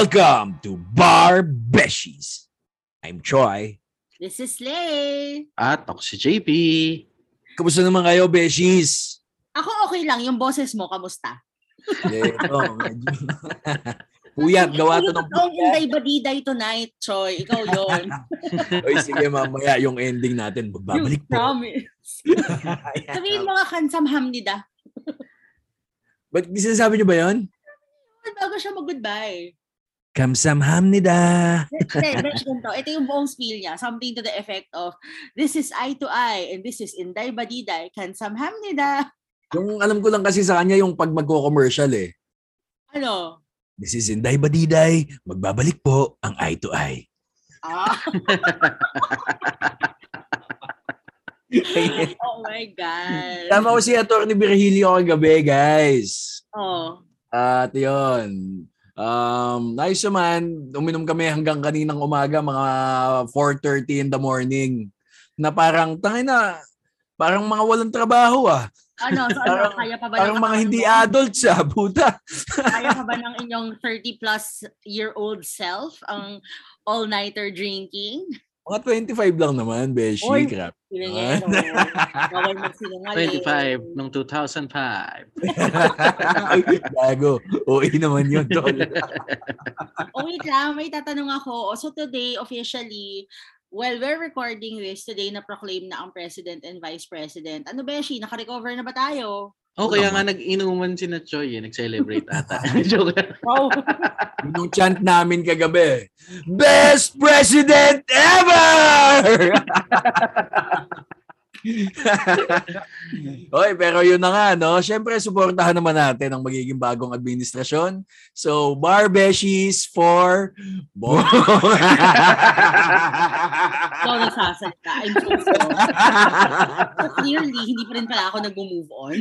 Welcome to Bar Beshies. I'm Troy. This is Lay. At ako si JP. Kamusta naman kayo, Beshies? Ako okay lang. Yung boses mo, kamusta? Ito, medyo... Puyat, gawa to ng Ang Inday Badiday tonight, Troy. Ikaw yon. Oy, sige, mamaya yung ending natin. Magbabalik You po. promise. Sabihin mo nga kansam hamnida. Ba't sinasabi niyo ba yun? Bago siya mag-goodbye. Kamsamhamnida. Ganito. Ito yung buong spiel niya. Something to the effect of, this is eye to eye, and this is Inday Badiday, kansam hamnida. Yung alam ko lang kasi sa kanya yung pag magko-commercial eh. Ano? This is Inday Badiday. Magbabalik po ang eye to eye. Ah. oh my God. Tama ko si Atty. Virgilio kagabi, guys. Oh. At yun. Um, nice naman, uminom kami hanggang kaninang umaga, mga 4.30 in the morning. Na parang, tangin na, parang mga walang trabaho ah. Ano, so ano, Parang- kaya pa ba Parang ng mga hindi ano mo? adults ah, puta. Kaya pa ba ng inyong 30 plus year old self ang all-nighter drinking? Mga 25 lang naman, Beshi. Oy, Crap. Yun yan, oh. Bawal magsinungaling. 25 nung 2005. Ay, Gago. OA naman yun. tol. Oh, wait lang, may tatanong ako. So today, officially, well, we're recording this today na proclaim na ang president and vice president. Ano, Beshi? Naka-recover na ba tayo? Oh, kaya nga nag-inuman si na Choi, eh. nag-celebrate ata. Joke lang. Wow. Yung chant namin kagabi. Best president ever! Oy, pero yun na nga, no? Siyempre, suportahan naman natin ang magiging bagong administrasyon. So, bar beshies for... Bo- Ikaw nagsasalita. I'm so sorry. So clearly, hindi pa rin pala ako nag-move on.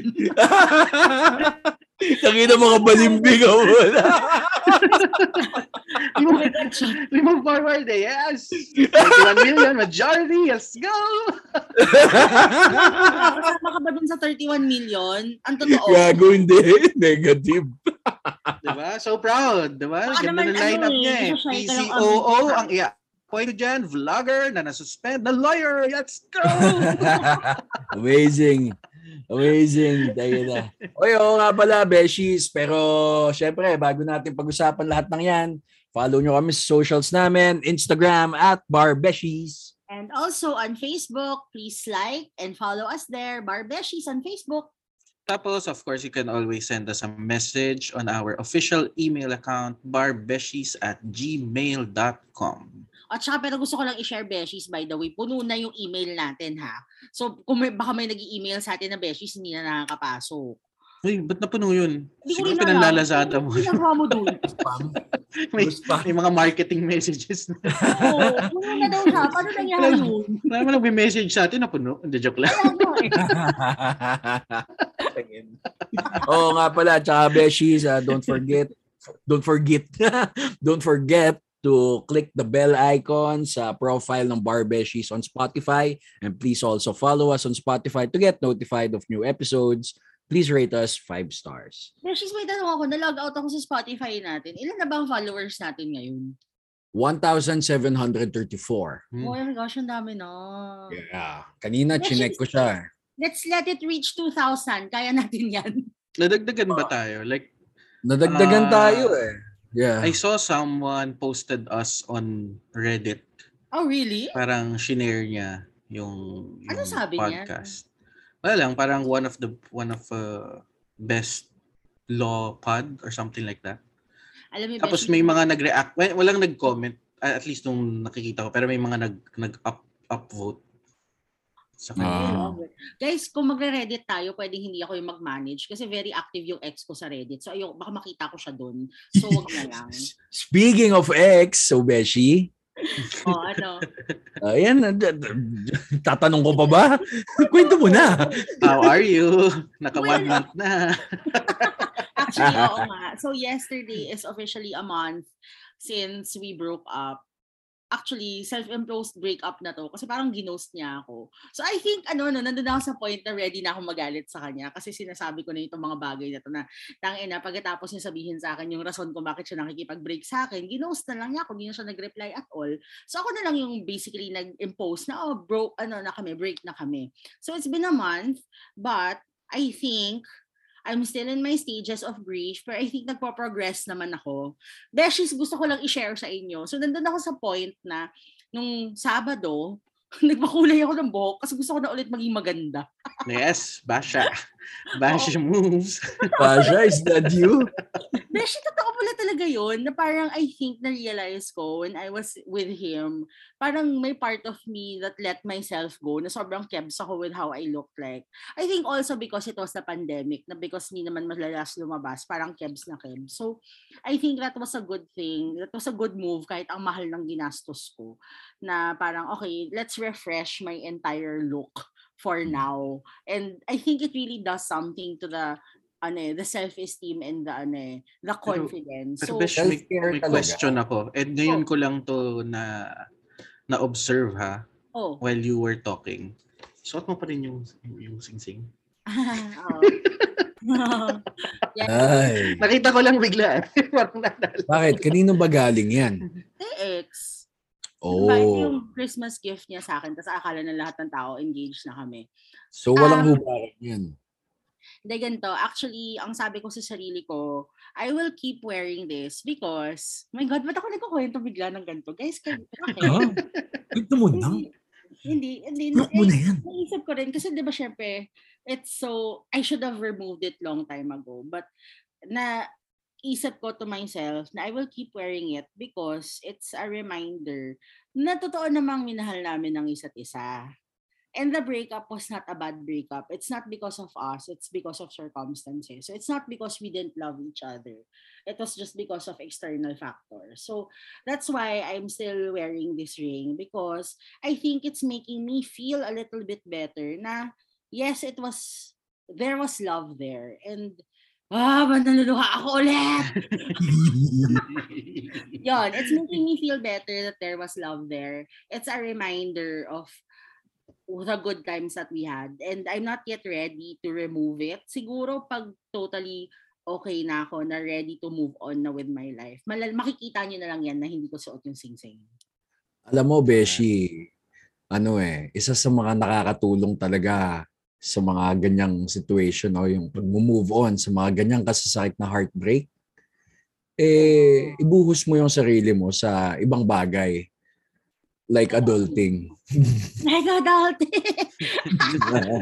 Nakita mga balimbing ako. Oh God, siya. We move forward, eh. yes! 21 million, majority, let's go! Kasama ka ba dun sa 31 million? Ang totoo. Gago, hindi. Negative. Diba? So proud, diba? Baka Ganda naman, ng lineup ano niya eh. PCOO ang- ang iya. Point dyan, vlogger na nasuspend, na lawyer, let's go! Amazing. Amazing. Tayo na. Oy, oo nga pala, Beshies. Pero, syempre, bago natin pag-usapan lahat ng yan, follow nyo kami sa socials namin, Instagram at Bar Beshies. And also on Facebook, please like and follow us there. Barbeshies on Facebook. Tapos, of course, you can always send us a message on our official email account, barbeshies at gmail.com. At saka pero gusto ko lang i-share Beshies by the way. Puno na yung email natin ha. So kung may, baka may nag-email sa atin na Beshies, hindi na nakakapasok. Uy, ba't napuno yun? Hindi ko Siguro rin alam. pinalalazada mo. Ginagawa mo doon? Spam. may, may mga marketing messages na. Oo, puno na daw siya. Paano nangyari yun? Wala mo nagme-message sa atin, napuno. Hindi, joke lang. Eh. Oo nga pala, tsaka Beshies, ah, don't forget, don't forget, don't forget to click the bell icon sa profile ng Bar Beshies on Spotify. And please also follow us on Spotify to get notified of new episodes. Please rate us five stars. Beshies, may tanong ako. Na-log out ako sa Spotify natin. Ilan na ba ang followers natin ngayon? 1,734. Hmm. Oh my gosh, ang dami na. Yeah. Kanina, Beshies. chinek ko siya. Let's let it reach 2,000. Kaya natin yan. Nadagdagan ba tayo? Like, Nadagdagan Ah, tayo eh. Yeah. I saw someone posted us on Reddit. Oh, really? Parang shinare niya yung, yung Ano sabi niya? podcast. Wala lang, parang one of the one of uh, best law pod or something like that. Alam mo, Tapos may mga nag-react, walang nag-comment, at least nung nakikita ko, pero may mga nag, nag-up, upvote sa Ah. Kanya. love it. Guys, kung magre-Reddit tayo, pwedeng hindi ako yung mag-manage kasi very active yung ex ko sa Reddit. So, ayoko, baka makita ko siya doon. So, wag na lang. Speaking of X, so Beshi, O, ano? ayan, uh, d- d- tatanong ko pa ba? Kwento mo na. How are you? Naka one Wala. month na. Actually, oo nga. So, yesterday is officially a month since we broke up. Actually self-imposed breakup na to kasi parang ginost niya ako. So I think ano no nandun ako sa point na ready na ako magalit sa kanya kasi sinasabi ko na itong mga bagay na to na tangina pagkatapos niya sabihin sa akin yung rason kung bakit siya nakikipag-break sa akin, ginost na lang niya ako, hindi na siya nag-reply at all. So ako na lang yung basically nag-impose na oh bro ano na kami, break na kami. So it's been a month but I think I'm still in my stages of grief, pero I think nagpo-progress naman ako. Beshies, gusto ko lang i-share sa inyo. So, nandun ako sa point na, nung Sabado, nagpakulay ako ng buhok kasi gusto ko na ulit maging maganda. Yes, Basha. Basha moves. Pasha, is that you? Beshi, totoo pala talaga yon na parang I think na-realize ko when I was with him, parang may part of me that let myself go na sobrang kebs ako with how I look like. I think also because it was the pandemic, na because me naman malalas lumabas, parang kebs na kebs. So, I think that was a good thing. That was a good move kahit ang mahal ng ginastos ko. Na parang, okay, let's refresh my entire look for now. And I think it really does something to the ano eh, the self-esteem and the ano eh, the confidence. Pero so, Besh, may, may question ako. And ngayon ko lang to na na-observe ha oh. while you were talking. Suot mo pa rin yung, yung sing-sing. Yeah. Ay. Nakita ko lang bigla. Parang nadal. Bakit? Kanino ba galing yan? Kay ex. Oh. Diba, yung Christmas gift niya sa akin, tapos akala na lahat ng tao engaged na kami. So, walang Um, hubaran yan. Hindi ganito, actually, ang sabi ko sa sarili ko, I will keep wearing this because, my God, ba't ako nagkukwento bigla ng ganito? Guys, kayo, bakit? Ha? Ito mo na. Hindi, hindi. Look mo na yan. naisip ko rin, kasi di ba syempre, it's so, I should have removed it long time ago. But, na, isip ko to myself na I will keep wearing it because it's a reminder na totoo namang minahal namin ng isa't isa. And the breakup was not a bad breakup. It's not because of us. It's because of circumstances. So it's not because we didn't love each other. It was just because of external factors. So that's why I'm still wearing this ring because I think it's making me feel a little bit better na yes, it was, there was love there. And ah, manaluluha ako ulit. Yon, it's making me feel better that there was love there. It's a reminder of the good times that we had. And I'm not yet ready to remove it. Siguro pag totally okay na ako, na ready to move on na with my life, malal makikita nyo na lang yan na hindi ko suot yung sing-sing. Alam mo, Beshi, ano eh, isa sa mga nakakatulong talaga sa mga ganyang situation o yung pag-move on sa mga ganyang kasasakit na heartbreak, eh, ibuhos mo yung sarili mo sa ibang bagay. Like adulting. Mega adulting!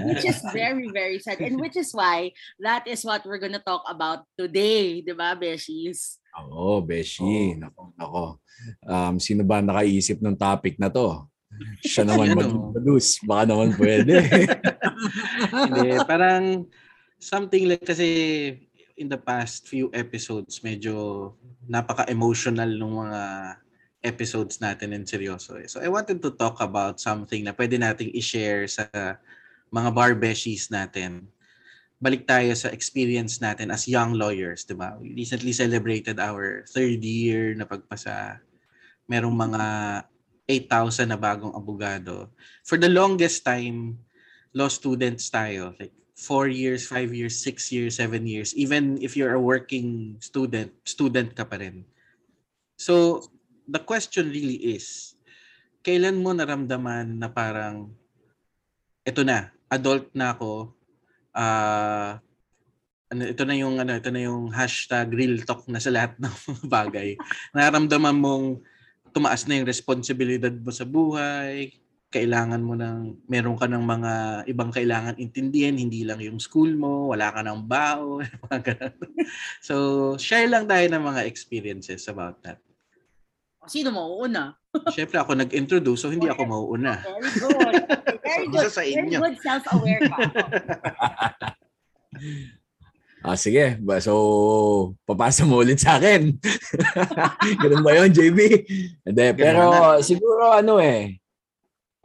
which is very, very sad. And which is why that is what we're gonna talk about today, di ba, Beshies? Oo, Beshi. Oo. Nako, nako. Um, sino ba nakaisip ng topic na to? Siya naman Yan, mag-introduce. Baka naman pwede. Hindi, parang something like kasi in the past few episodes medyo napaka-emotional ng mga episodes natin and seryoso. eh. So I wanted to talk about something na pwede nating i-share sa mga bar beshies natin. Balik tayo sa experience natin as young lawyers, di ba? We recently celebrated our third year na pagpasa. Merong mga 8,000 na bagong abogado. For the longest time, law students tayo. Like four years, five years, six years, seven years. Even if you're a working student, student ka pa rin. So, the question really is, kailan mo naramdaman na parang, ito na, adult na ako, ah, ano, ito na yung ano, ito na yung hashtag real talk na sa lahat ng mga bagay. Naramdaman mong tumaas na yung responsibilidad mo sa buhay, kailangan mo ng, meron ka ng mga ibang kailangan intindihin, hindi lang yung school mo, wala ka ng bao, mga ganun. So, share lang tayo ng mga experiences about that. Sino mo una? Siyempre ako nag-introduce, so hindi ako mauuna. Very good. Very good. Sa Very inyo. good self-aware ka. ah, sige. Ba- So, papasa mo ulit sa akin. Ganun ba yun, JB? Hindi, pero siguro ano eh,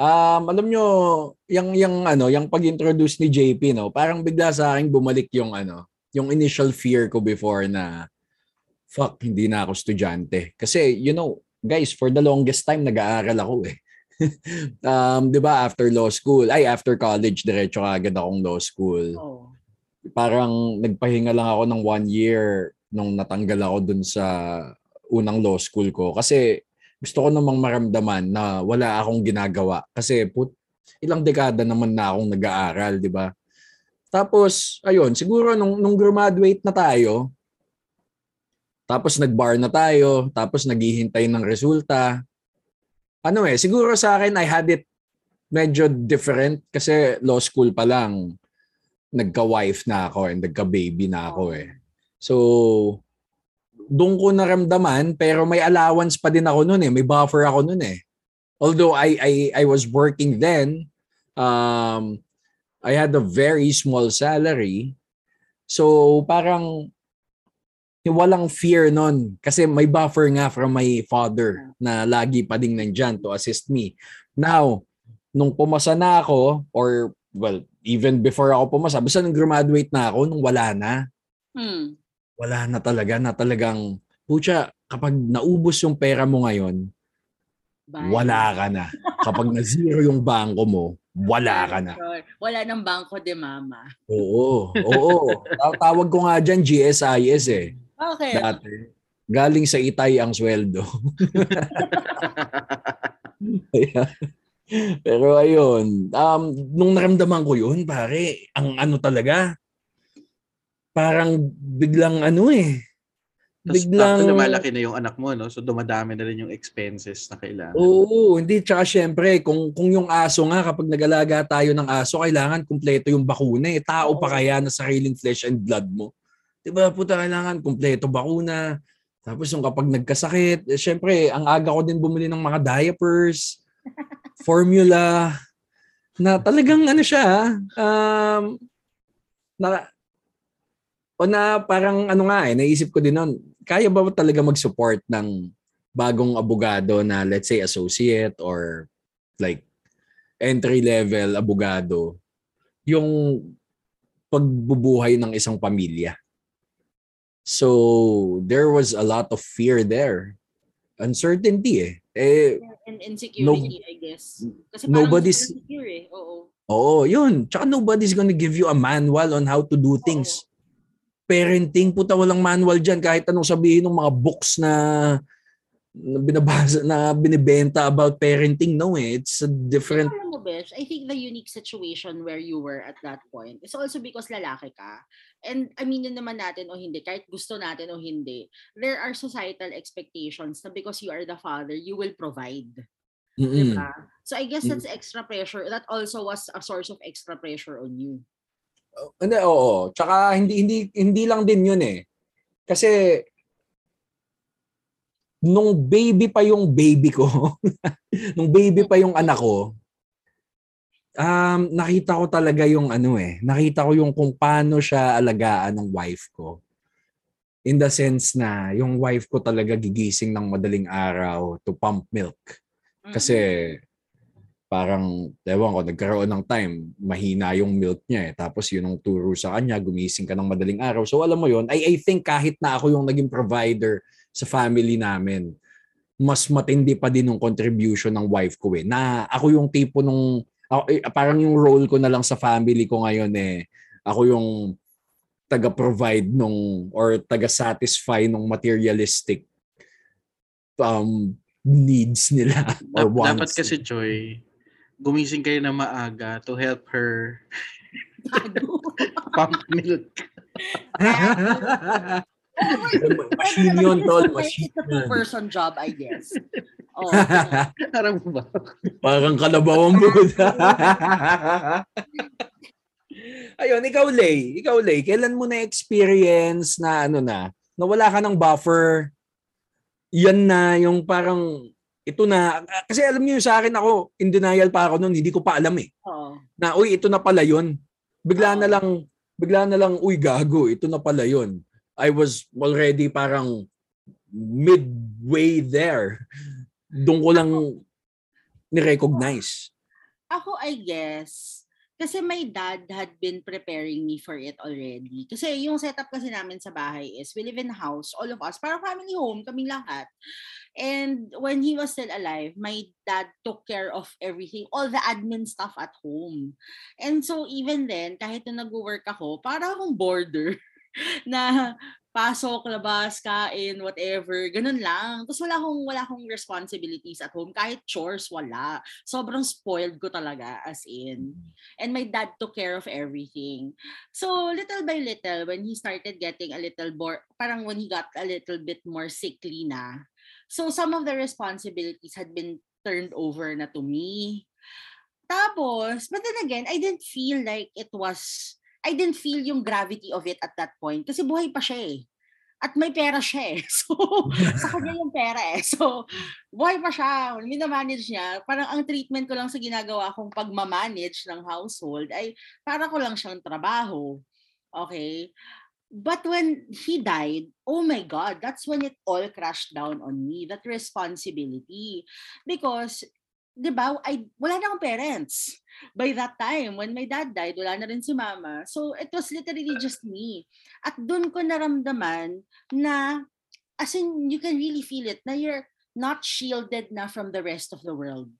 Um, alam nyo, yung, yung, ano, yung pag-introduce ni JP, no, parang bigla sa akin bumalik yung, ano, yung initial fear ko before na, fuck, hindi na ako estudyante. Kasi, you know, guys, for the longest time, nag-aaral ako eh. um, 'di ba after law school, ay after college diretso agad akong law school. Oh. Parang nagpahinga lang ako ng one year nung natanggal ako dun sa unang law school ko kasi gusto ko namang maramdaman na wala akong ginagawa kasi put ilang dekada naman na akong nag-aaral, 'di ba? Tapos ayun, siguro nung nung graduate na tayo, tapos nag-bar na tayo, tapos naghihintay ng resulta. Ano eh, siguro sa akin I had it medyo different kasi law school pa lang nagka-wife na ako and nagka-baby na ako eh. So, doon ko naramdaman pero may allowance pa din ako noon eh. May buffer ako noon eh. Although I I I was working then, um I had a very small salary. So, parang walang fear nun kasi may buffer nga from my father na lagi pa ding nandyan to assist me. Now, nung pumasa na ako or well, even before ako pumasa, basta nung graduate na ako, nung wala na, Hmm. wala na talaga na talagang, pucha, kapag naubos yung pera mo ngayon, Bye. wala ka na. Kapag na-zero yung bangko mo, wala ka na. Sure. Wala ng bangko de mama. Oo, oo. Ta- Tawag ko nga dyan GSIS eh. Okay. Dati. Galing sa itay ang sweldo. Pero ayun, um, nung naramdaman ko yun, pare, ang ano talaga, parang biglang ano eh. Tapos Biglang, biglang... lumalaki na yung anak mo, no? So dumadami na rin yung expenses na kailangan. Oo, hindi. Tsaka syempre, kung, kung yung aso nga, kapag nagalaga tayo ng aso, kailangan kumpleto yung bakuna eh. Tao pa kaya na sariling flesh and blood mo. Di ba, puta, kailangan kumpleto bakuna. Tapos yung kapag nagkasakit, eh, syempre, ang aga ko din bumili ng mga diapers, formula, na talagang ano siya, um, na, o na parang ano nga eh, naisip ko din nun, kaya ba talaga mag-support ng bagong abogado na let's say associate or like entry level abogado yung pagbubuhay ng isang pamilya. So there was a lot of fear there. Uncertainty eh. Eh And insecurity, I guess. Kasi nobody's- insecure eh. Oo. Oo, yun. Tsaka nobody's gonna give you a manual on how to do things. Parenting, puta walang manual dyan. Kahit anong sabihin ng mga books na, na binabasa, na binibenta about parenting. No eh. It's a different... Alam mo, Besh, I think the unique situation where you were at that point is also because lalaki ka. And aminin naman natin o hindi, kahit gusto natin o hindi, there are societal expectations na because you are the father, you will provide. Mm-mm. Diba? So I guess that's extra pressure. That also was a source of extra pressure on you. Hindi, oo. Tsaka hindi, hindi, hindi lang din yun eh. Kasi nung baby pa yung baby ko, nung baby pa yung anak ko, um, nakita ko talaga yung ano eh, nakita ko yung kung paano siya alagaan ng wife ko. In the sense na yung wife ko talaga gigising ng madaling araw to pump milk. Mm. Kasi parang, ewan ko, nagkaroon ng time, mahina yung milk niya eh. Tapos yun ang turo sa kanya, gumising ka ng madaling araw. So alam mo yun, I, I think kahit na ako yung naging provider sa family namin, mas matindi pa din yung contribution ng wife ko eh. Na ako yung tipo nung, ako, eh, parang yung role ko na lang sa family ko ngayon eh, ako yung taga-provide nung or taga-satisfy nung materialistic um needs nila or Dap- wants. Dapat kasi, Joy, gumising kayo na maaga to help her pump milk. machine yun, tol. Machine It's a yun. two-person job, I guess. Oh, Parang ba? Parang kalabaw ang buda. Ayun, ikaw, Lay. Ikaw, Lay. Kailan mo na-experience na ano na, na wala ka ng buffer, yan na yung parang, ito na, kasi alam niyo sa akin ako, in denial pa ako noon, hindi ko pa alam eh. Oo. Na, uy, ito na pala yun. Bigla na Oo. lang, bigla na lang, uy, gago, ito na pala yun. I was already parang midway there. Doon ko lang ni-recognize. Ako, I guess, kasi my dad had been preparing me for it already. Kasi yung setup kasi namin sa bahay is, we live in a house, all of us, parang family home, kaming lahat. And when he was still alive, my dad took care of everything, all the admin stuff at home. And so even then, kahit na nag-work ako, para akong border na pasok, labas, kain, whatever, ganun lang. Tapos wala akong, wala akong responsibilities at home. Kahit chores, wala. Sobrang spoiled ko talaga, as in. And my dad took care of everything. So, little by little, when he started getting a little more, parang when he got a little bit more sickly na, so some of the responsibilities had been turned over na to me. Tapos, but then again, I didn't feel like it was I didn't feel yung gravity of it at that point kasi buhay pa siya eh. At may pera siya eh. So, sa kanya yung pera eh. So, buhay pa siya. Minamanage niya. Parang ang treatment ko lang sa ginagawa kong pagmamanage ng household ay para ko lang siyang trabaho. Okay? But when he died, oh my God, that's when it all crashed down on me. That responsibility. Because 'di ba, I wala na akong parents. By that time, when my dad died, wala na rin si mama. So, it was literally just me. At doon ko naramdaman na, as in, you can really feel it, na you're not shielded na from the rest of the world.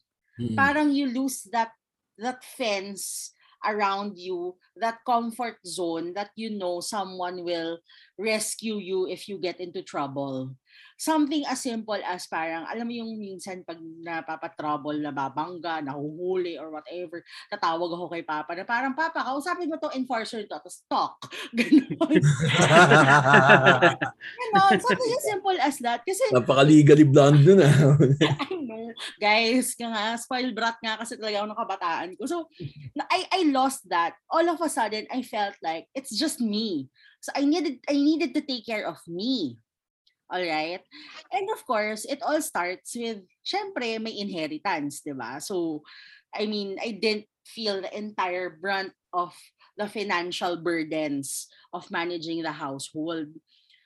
Mm. Parang you lose that that fence around you, that comfort zone that you know someone will rescue you if you get into trouble something as simple as parang, alam mo yung minsan pag napapa-trouble, nababangga, nahuhuli or whatever, tatawag ako kay Papa na parang, Papa, kausapin mo to enforcer to, tapos talk. Ganon. Ganon. Something as simple as that. Kasi, Napaka-legally blonde nun ah. I know, guys, ka nga, spoiled brat nga kasi talaga ako ng kabataan ko. So, I, I lost that. All of a sudden, I felt like it's just me. So I needed I needed to take care of me. All right? And of course, it all starts with, syempre, may inheritance, ba? So, I mean, I didn't feel the entire brunt of the financial burdens of managing the household.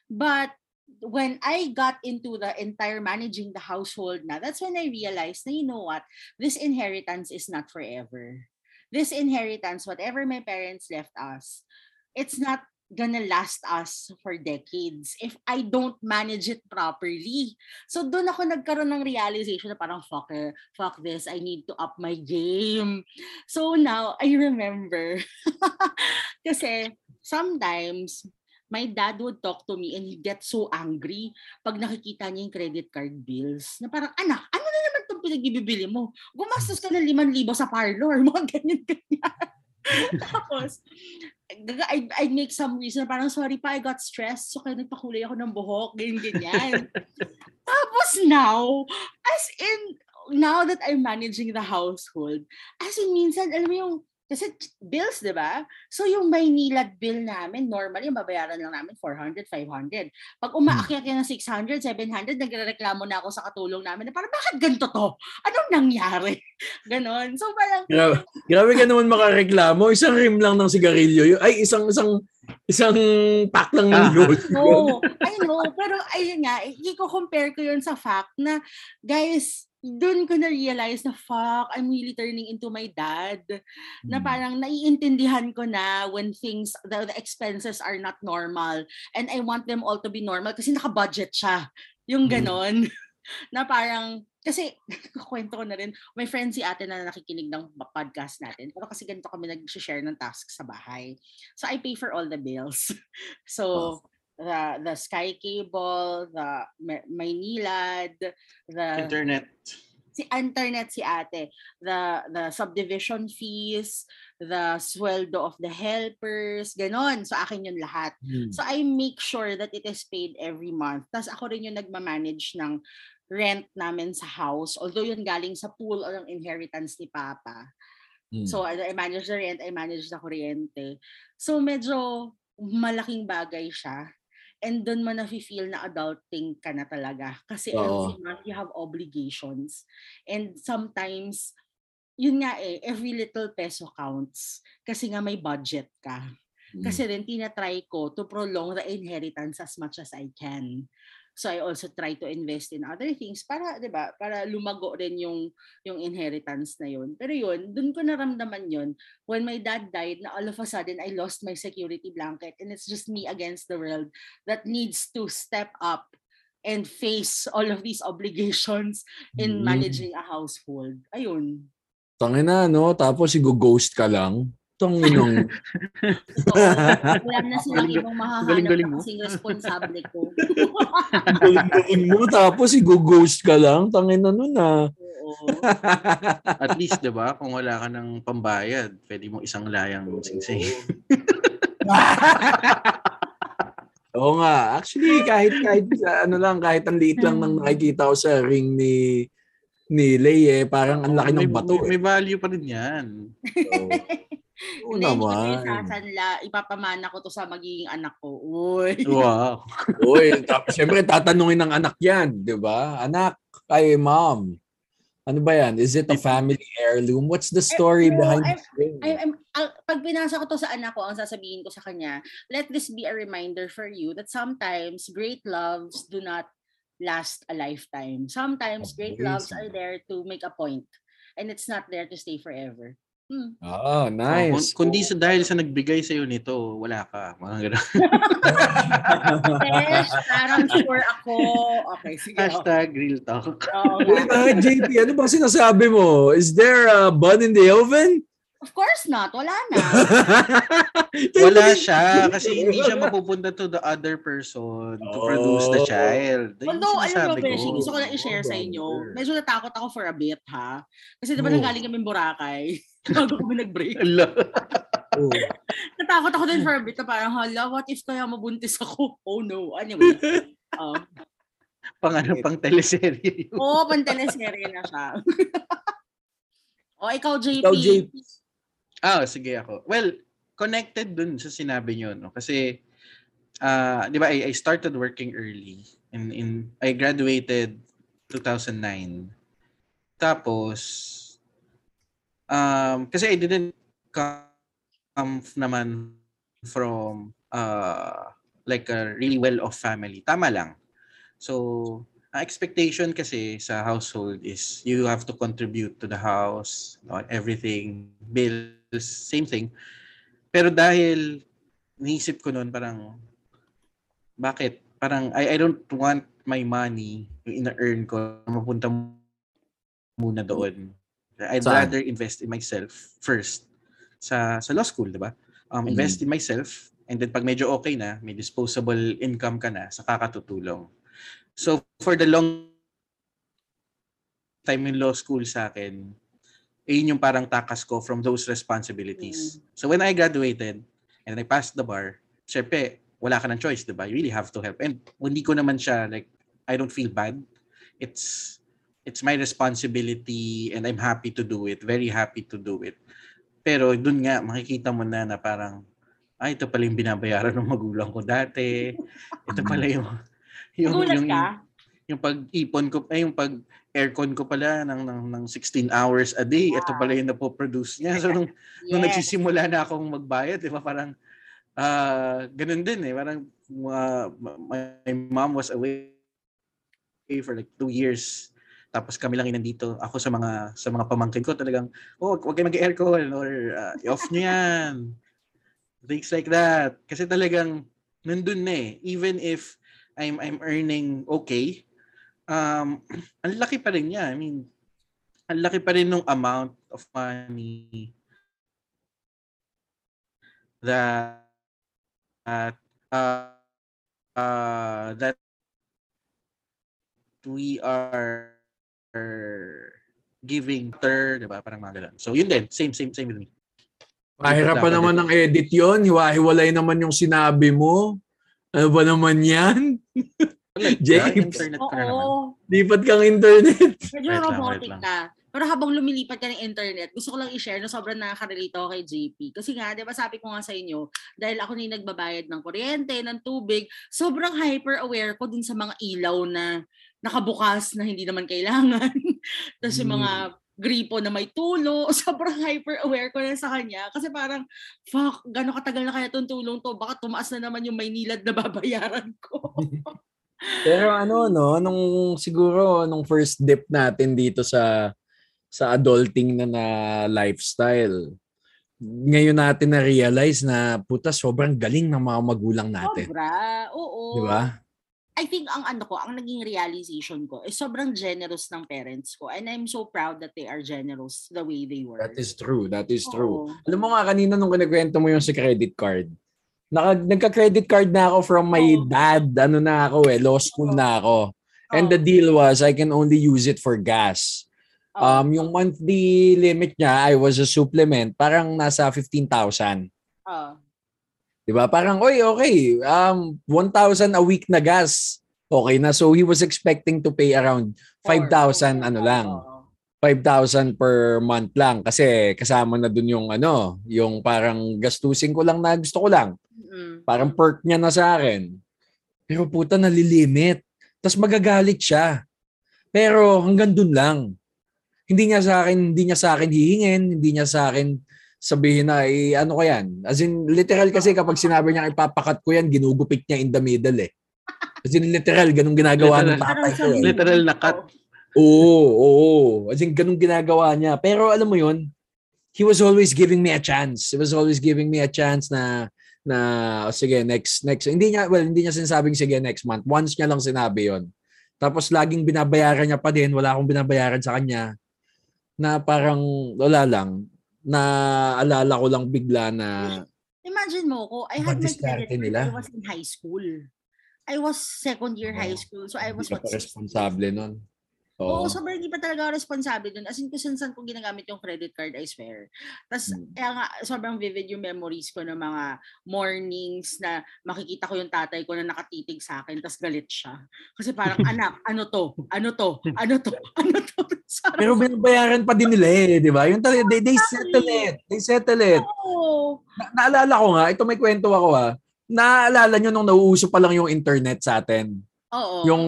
But when I got into the entire managing the household na, that's when I realized na, you know what, this inheritance is not forever. This inheritance, whatever my parents left us, it's not gonna last us for decades if I don't manage it properly. So doon ako nagkaroon ng realization na parang fuck, eh, fuck this, I need to up my game. So now I remember kasi sometimes my dad would talk to me and he'd get so angry pag nakikita niya yung credit card bills. Na parang, anak, ano na naman itong pinagbibili mo? Gumastos ka ng 5,000 sa parlor. Mga ganyan-ganyan. Tapos, I, I make some reason, parang sorry pa, I got stressed, so kaya nagpakulay ako ng buhok, ganyan, ganyan. Tapos now, as in, now that I'm managing the household, as in minsan, alam mo yung kasi bills, di ba? So yung Maynila bill namin, normally, babayaran lang namin 400, 500. Pag umaakyat yan ng 600, 700, nagrereklamo na ako sa katulong namin na parang, bakit ganito to? Anong nangyari? Ganon. So parang... Grabe, grabe ka naman makareklamo. Isang rim lang ng sigarilyo. Ay, isang, isang, isang pack lang ng load. no, I know. Pero ayun nga, i-compare ko yun sa fact na, guys, doon ko na-realize na fuck, I'm really turning into my dad. Na Hmm. parang naiintindihan ko na when things, the, the expenses are not normal. And I want them all to be normal kasi naka-budget siya. Yung Mm. ganon. na parang, kasi, kwento ko na rin, may friend si ate na nakikinig ng podcast natin. Pero kasi ganito kami nag-share ng tasks sa bahay. So I pay for all the bills. So, the the Sky Cable, the Ma- Maynilad, the Internet. si internet si ate, the the subdivision fees, the sweldo of the helpers, ganon. So akin yun lahat. Hmm. So I make sure that it is paid every month. Tapos ako rin yung nagmamanage ng rent namin sa house. Although yun galing sa pool o ng inheritance ni Papa. Hmm. So I I manage the rent, I manage the kuryente. So medyo malaking bagay siya. And doon mo na-feel na adulting ka na talaga. Kasi month you have obligations. And sometimes, yun nga eh, every little peso counts. Kasi nga may budget ka. Hmm. Kasi rin tinatry ko to prolong the inheritance as much as I can. So I also try to invest in other things para, 'di ba, para lumago rin yung yung inheritance na yun. Pero yun, dun ko naramdaman yun when my dad died na all of a sudden I lost my security blanket and it's just me against the world that needs to step up and face all of these obligations in Mm. managing a household. Ayun. Tangina, no? Tapos i-ghost ka lang. Tanginang. So, wala na silang ibang mahahanap na mo. kasing responsable ko. galing mo. Tapos i-ghost ka lang. Tangina nun ah. At least, di ba, kung wala ka ng pambayad, pwede mo isang layang singsing. Oo nga. Actually, kahit kahit ano lang, kahit ang liit lang nang nakikita ko sa ring ni ni Lay eh, parang ang laki may, ng bato. may, may Eh. value pa rin yan. Oo. Oo Hindi, hindi naman. isasanla. Ipapamana ko to sa magiging anak ko. Uy. Wow. Uy, tapos syempre tatanungin ng anak yan, di ba? Anak, kay mom. Ano ba yan? Is it a family heirloom? What's the story bro, behind I'm- this ring? I, I'm, al- pag binasa ko to sa anak ko, ang sasabihin ko sa kanya, let this be a reminder for you that sometimes great loves do not last a lifetime. Sometimes great loves are there to make a point and it's not there to stay forever. Hmm. Oh, Oh, nice. kung, kundi sa dahil sa nagbigay sa'yo nito, wala ka. Mga ganun. Parang sure ako. Okay, sige. Hashtag real talk. Oo Wait, nga. ah, JP, ano ba sinasabi mo? Is there a bun in the oven? Of course not. Wala na. Wala siya kasi hindi siya mapupunta to the other person to produce the Oh. child. Yun yung Although, alam mo, Beshi, ko. gusto ko lang i-share sa inyo. Medyo natakot ako for a bit, ha? Kasi di ba Oh. nanggaling kami Boracay? Bago kami nag-break. Oh. Natakot ako din for a bit na parang, hala, what if kaya mabuntis ako? Oh no. Anyway. Um, Pang ano, pang teleserye. Oo, oh, panteleserye na siya. o, ikaw, JP. Ikaw, JP. Ah, sige ako. Well, connected dun sa sinabi niyo no kasi ah 'di ba I, I started working early in in I graduated 2009. Tapos um kasi I didn't come naman from uh like a really well off family. Tama lang. So, ang expectation kasi sa household is you have to contribute to the house, no, everything, bills, same thing. Pero dahil niisip ko noon parang bakit? Parang I, I don't want my money, yung ina-earn ko, mapunta muna doon. I'd Saan? rather invest in myself first sa sa law school, 'di ba? Um, Mhm. invest in myself and then pag medyo okay na, may disposable income ka na, sa kakatutulong. So for the long time in law school sa akin, yun yung parang takas ko from those responsibilities. So when I graduated and I passed the bar, syempre, wala ka ng choice, di ba? You really have to help. And hindi ko naman siya, like, I don't feel bad. It's it's my responsibility and I'm happy to do it. Very happy to do it. Pero dun nga, makikita mo na na parang, ay, ito pala yung binabayaran ng magulang ko dati. Ito pala yung, yung, Nagulat yung, ka? yung pag-ipon ko, ay yung pag aircon ko pala ng, ng, ng 16 hours a day, ito pala yung napoproduce niya. So nung, nung Yes. nagsisimula na akong magbayad, di ba, parang, ah ganun din eh. Parang, uh, my mom was away for like two years. Tapos kami lang inandito. Ako sa mga sa mga pamangkin ko talagang, oh, wag kayo mag-aircon or uh, off nyo yan. Things like that. Kasi talagang nandun na eh. Even if I'm I'm earning okay, um, ang laki pa rin niya. I mean, ang laki pa rin nung amount of money that that uh, uh, that we are giving ter, 'di ba? Parang mga ganun. So yun din, same same same with me. Mahirap pa naman ng edit yon Hiwa-hiwalay naman yung sinabi mo. Ano ba naman yan? James. internet ka naman. Lipat kang internet. Medyo Wait lang, robotic wait lang. ka. Pero habang lumilipat ka ng internet, gusto ko lang i-share na sobrang nakaka-relate ako kay JP. Kasi nga, di ba sabi ko nga sa inyo, dahil ako na yung nagbabayad ng kuryente, ng tubig, sobrang hyper-aware ko dun sa mga ilaw na nakabukas na hindi naman kailangan. Tapos yung mga gripo na may tulo, sobrang hyper-aware ko na sa kanya. Kasi parang, fuck, gano'ng katagal na kaya itong tulong to? Baka tumaas na naman yung Maynilad na babayaran ko. Pero ano no, nung siguro nung first dip natin dito sa sa adulting na na lifestyle. Ngayon natin na realize na puta sobrang galing ng mga magulang natin. Sobra, oo. Di ba? I think ang ano ko, ang naging realization ko is sobrang generous ng parents ko. And I'm so proud that they are generous the way they were. That is true. That is true. Oo. Alam mo nga kanina nung kinikwento mo yung sa credit card. Naka, nagka-credit card na ako from my Oo. dad. Ano na ako eh, law school Oo. na ako. And the Oo. deal was I can only use it for gas. Oo. Um, yung monthly limit niya, I was a supplement, parang nasa 15,000. Oo. 'Di ba? Parang, oy, okay, um, 1,000 a week na gas. Okay na. So he was expecting to pay around 5,000 ano lang. Oo. 5,000 per month lang kasi kasama na dun yung ano, yung parang gastusin ko lang na gusto ko lang. Mm-mm. Parang perk niya na sa akin. Pero puta nalilimit. Tapos magagalit siya. Pero hanggang dun lang. Hindi niya sa akin, hindi niya sa akin hihingin, hindi niya sa akin sabihin na, eh, ano ko yan? As in, literal kasi kapag sinabi niya ipapakat ko yan, ginugupit niya in the middle eh. As in, literal, ganun ginagawa ng Literal. tatay ko eh. Literal na cut. Oo, oo. As in, ganun ginagawa niya. Pero alam mo yun, he was always giving me a chance. He was always giving me a chance na na oh, sige next next hindi niya well hindi niya sinasabing sige next month once niya lang sinabi yon tapos laging binabayaran niya pa din wala akong binabayaran sa kanya na parang wala lang na alala ko lang bigla na Imagine mo ko, I had my credit nila. I was in high school. I was second year high Oo. school. So I was what, pa 16? responsable nun Oo, Oo. sobrang hindi pa talaga ako responsable dun. As in, kung saan ko ginagamit yung credit card, I swear. Tapos, kaya nga, sobrang vivid yung memories ko ng mga mornings na makikita ko yung tatay ko na nakatitig sa akin, tapos galit siya. Kasi parang, anak, ano to? Ano to? Ano to? Ano to? Sarap pero binabayaran pa din nila eh di ba yung talaga they, they settle it they settle it Oo. Na- naalala ko nga, ito may kwento ako ha. Naalala nyo nung nauuso pa lang yung internet sa atin. Oo. Yung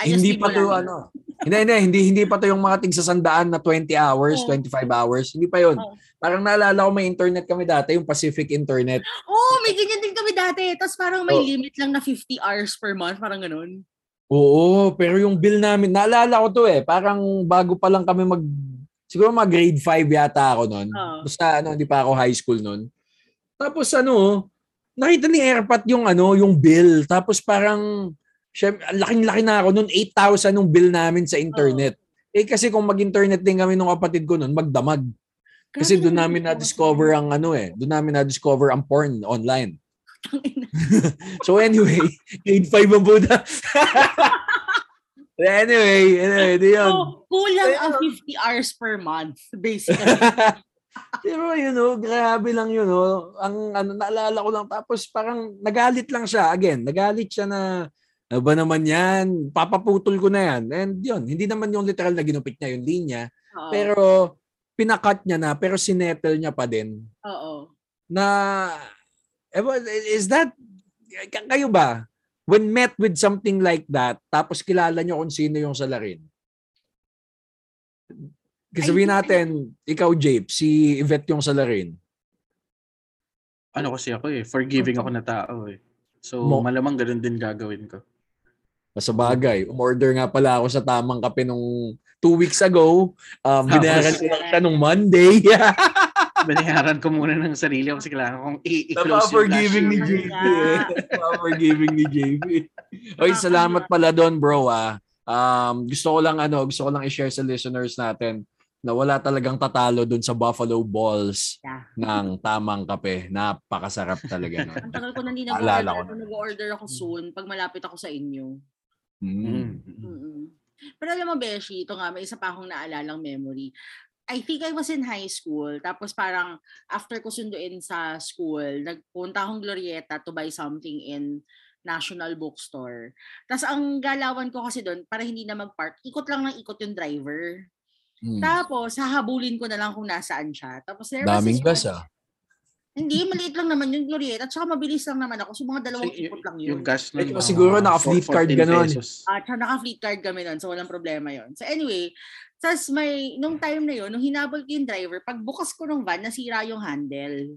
hindi di pa to ano. Hindi, hindi, hindi, hindi pa to yung mga tigsasandaan na 20 hours, Oo. 25 hours. Hindi pa yun. Oo. Parang naalala ko may internet kami dati, yung Pacific Internet. Oo, may ganyan din kami dati. Tapos parang may Oo. limit lang na 50 hours per month. Parang ganun. Oo, pero yung bill namin, naalala ko to eh. Parang bago pa lang kami mag, siguro mag grade 5 yata ako noon. Oo. Basta ano, hindi pa ako high school noon. Tapos ano, nakita ni Airpat yung ano, yung bill. Tapos parang, syem- ang laking-laki na ako noon, 8,000 yung bill namin sa internet. Eh kasi kung mag-internet din kami nung kapatid ko noon, magdamag. Kasi Grabe doon namin na-discover ang ano eh, doon namin na-discover ang porn online. So anyway, grade 5 ang Buddha. anyway, anyway, di yun. So, kulang ang Pero- 50 hours per month, basically. Pero yun know, grabe lang yun, no? Ang ano, naalala ko lang, tapos parang nagalit lang siya. Again, nagalit siya na, ano ba naman yan? Papaputol ko na yan. And yun, hindi naman yung literal na ginupit niya yung linya. Oo. Pero pinakat niya na, pero sinettle niya pa din. Oo. Na, ewan, is that, kayo ba? When met with something like that, tapos kilala niyo kung sino yung salarin. Kasi I sabihin think- natin, ikaw, Jape, si Yvette yung salarin. Ano kasi ako eh, forgiving ako na tao eh. So, Mo- malamang ganun din gagawin ko. Sa bagay, umorder nga pala ako sa tamang kape nung two weeks ago. Um, binayaran ko lang siya nung Monday. Binayaran ko muna ng sarili ko kasi kailangan kong i-close yung Napaka-forgiving ni. JP. Eh. Napaka-forgiving ni JP. Oy, salamat pala doon, bro. Ah. Um, gusto ko lang ano, gusto ko lang i-share sa listeners natin na wala talagang tatalo doon sa Buffalo Balls Yeah. ng tamang kape. Napakasarap talaga nun. Ang tagal ko na hindi nag-order. Nag-order ako soon pag malapit ako sa inyo. Mm. Mm. Mm-mm. Pero alam mo, Beshi, ito nga, may isa pa akong naalalang memory. I think I was in high school. Tapos parang after ko sunduin sa school, nagpunta akong Glorieta to buy something in National Bookstore. Tapos ang galawan ko kasi doon, para hindi na mag-park, ikot lang ng ikot yung driver. Mm. Tapos, hahabulin ko na lang kung nasaan siya. Tapos, there was Daming this gas one- ah. Hindi, maliit lang naman yung Glorieta. At saka mabilis lang naman ako. So, mga dalawang So, y- ikot lang yun. yung gas nun, siguro mga naka-fleet card 14 ganun. At uh, naka-fleet card kami nun, so walang problema yon. So anyway, tas may, nung time na yon, nung hinabol ko yung driver, pagbukas ko ng van, nasira yung handle.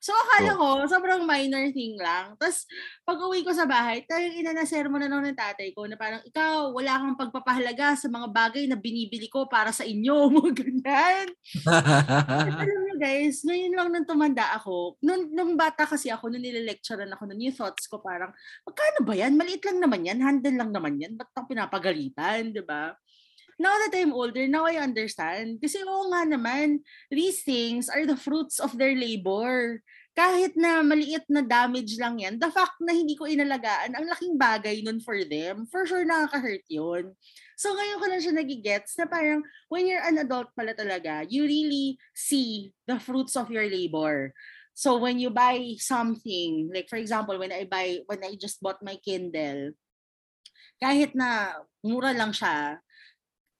So akala ko, sobrang minor thing lang. Tapos pag uwi ko sa bahay, talagang inanaser mo na lang ng tatay ko na parang, ikaw, wala kang pagpapahalaga sa mga bagay na binibili ko para sa inyo. Mga ganyan. Alam niyo guys, ngayon lang nung tumanda ako, nung, nung bata kasi ako, nung nililecturean ako, nung yung thoughts ko parang, magkano ba yan? Maliit lang naman yan, handle lang naman yan, ba't ang pinapagalitan, ba? Now that I'm older, now I understand. Kasi oo nga naman, these things are the fruits of their labor. Kahit na maliit na damage lang yan, the fact na hindi ko inalagaan, ang laking bagay nun for them, for sure nakaka-hurt yun. So ngayon ko lang siya nagigets na parang when you're an adult pala talaga, you really see the fruits of your labor. So when you buy something, like for example, when I buy, when I just bought my Kindle, kahit na mura lang siya,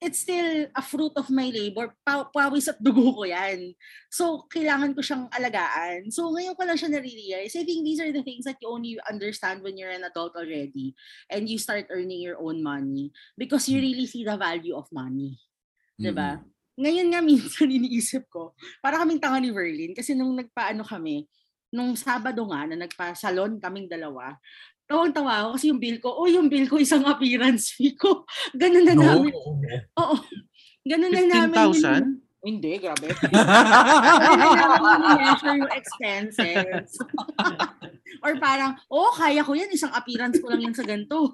it's still a fruit of my labor. Pa- pawis at dugo ko yan. So, kailangan ko siyang alagaan. So, ngayon ko lang siya nare-realize. I think these are the things that you only understand when you're an adult already and you start earning your own money because you really see the value of money. Diba? Ngayon nga minsan iniisip ko, para kaming tanga ni Verlin kasi nung nagpaano kami, nung Sabado nga na nagpa-salon kaming dalawa, tawang-tawa ako kasi yung bill ko, oh yung bill ko isang appearance fee ko. Ganun na No. namin. Oo. Ganun na namin. 15,000? Hindi, grabe. Ganun na namin measure yung expenses. Or parang, oh, kaya ko yan, isang appearance ko lang yan sa ganito.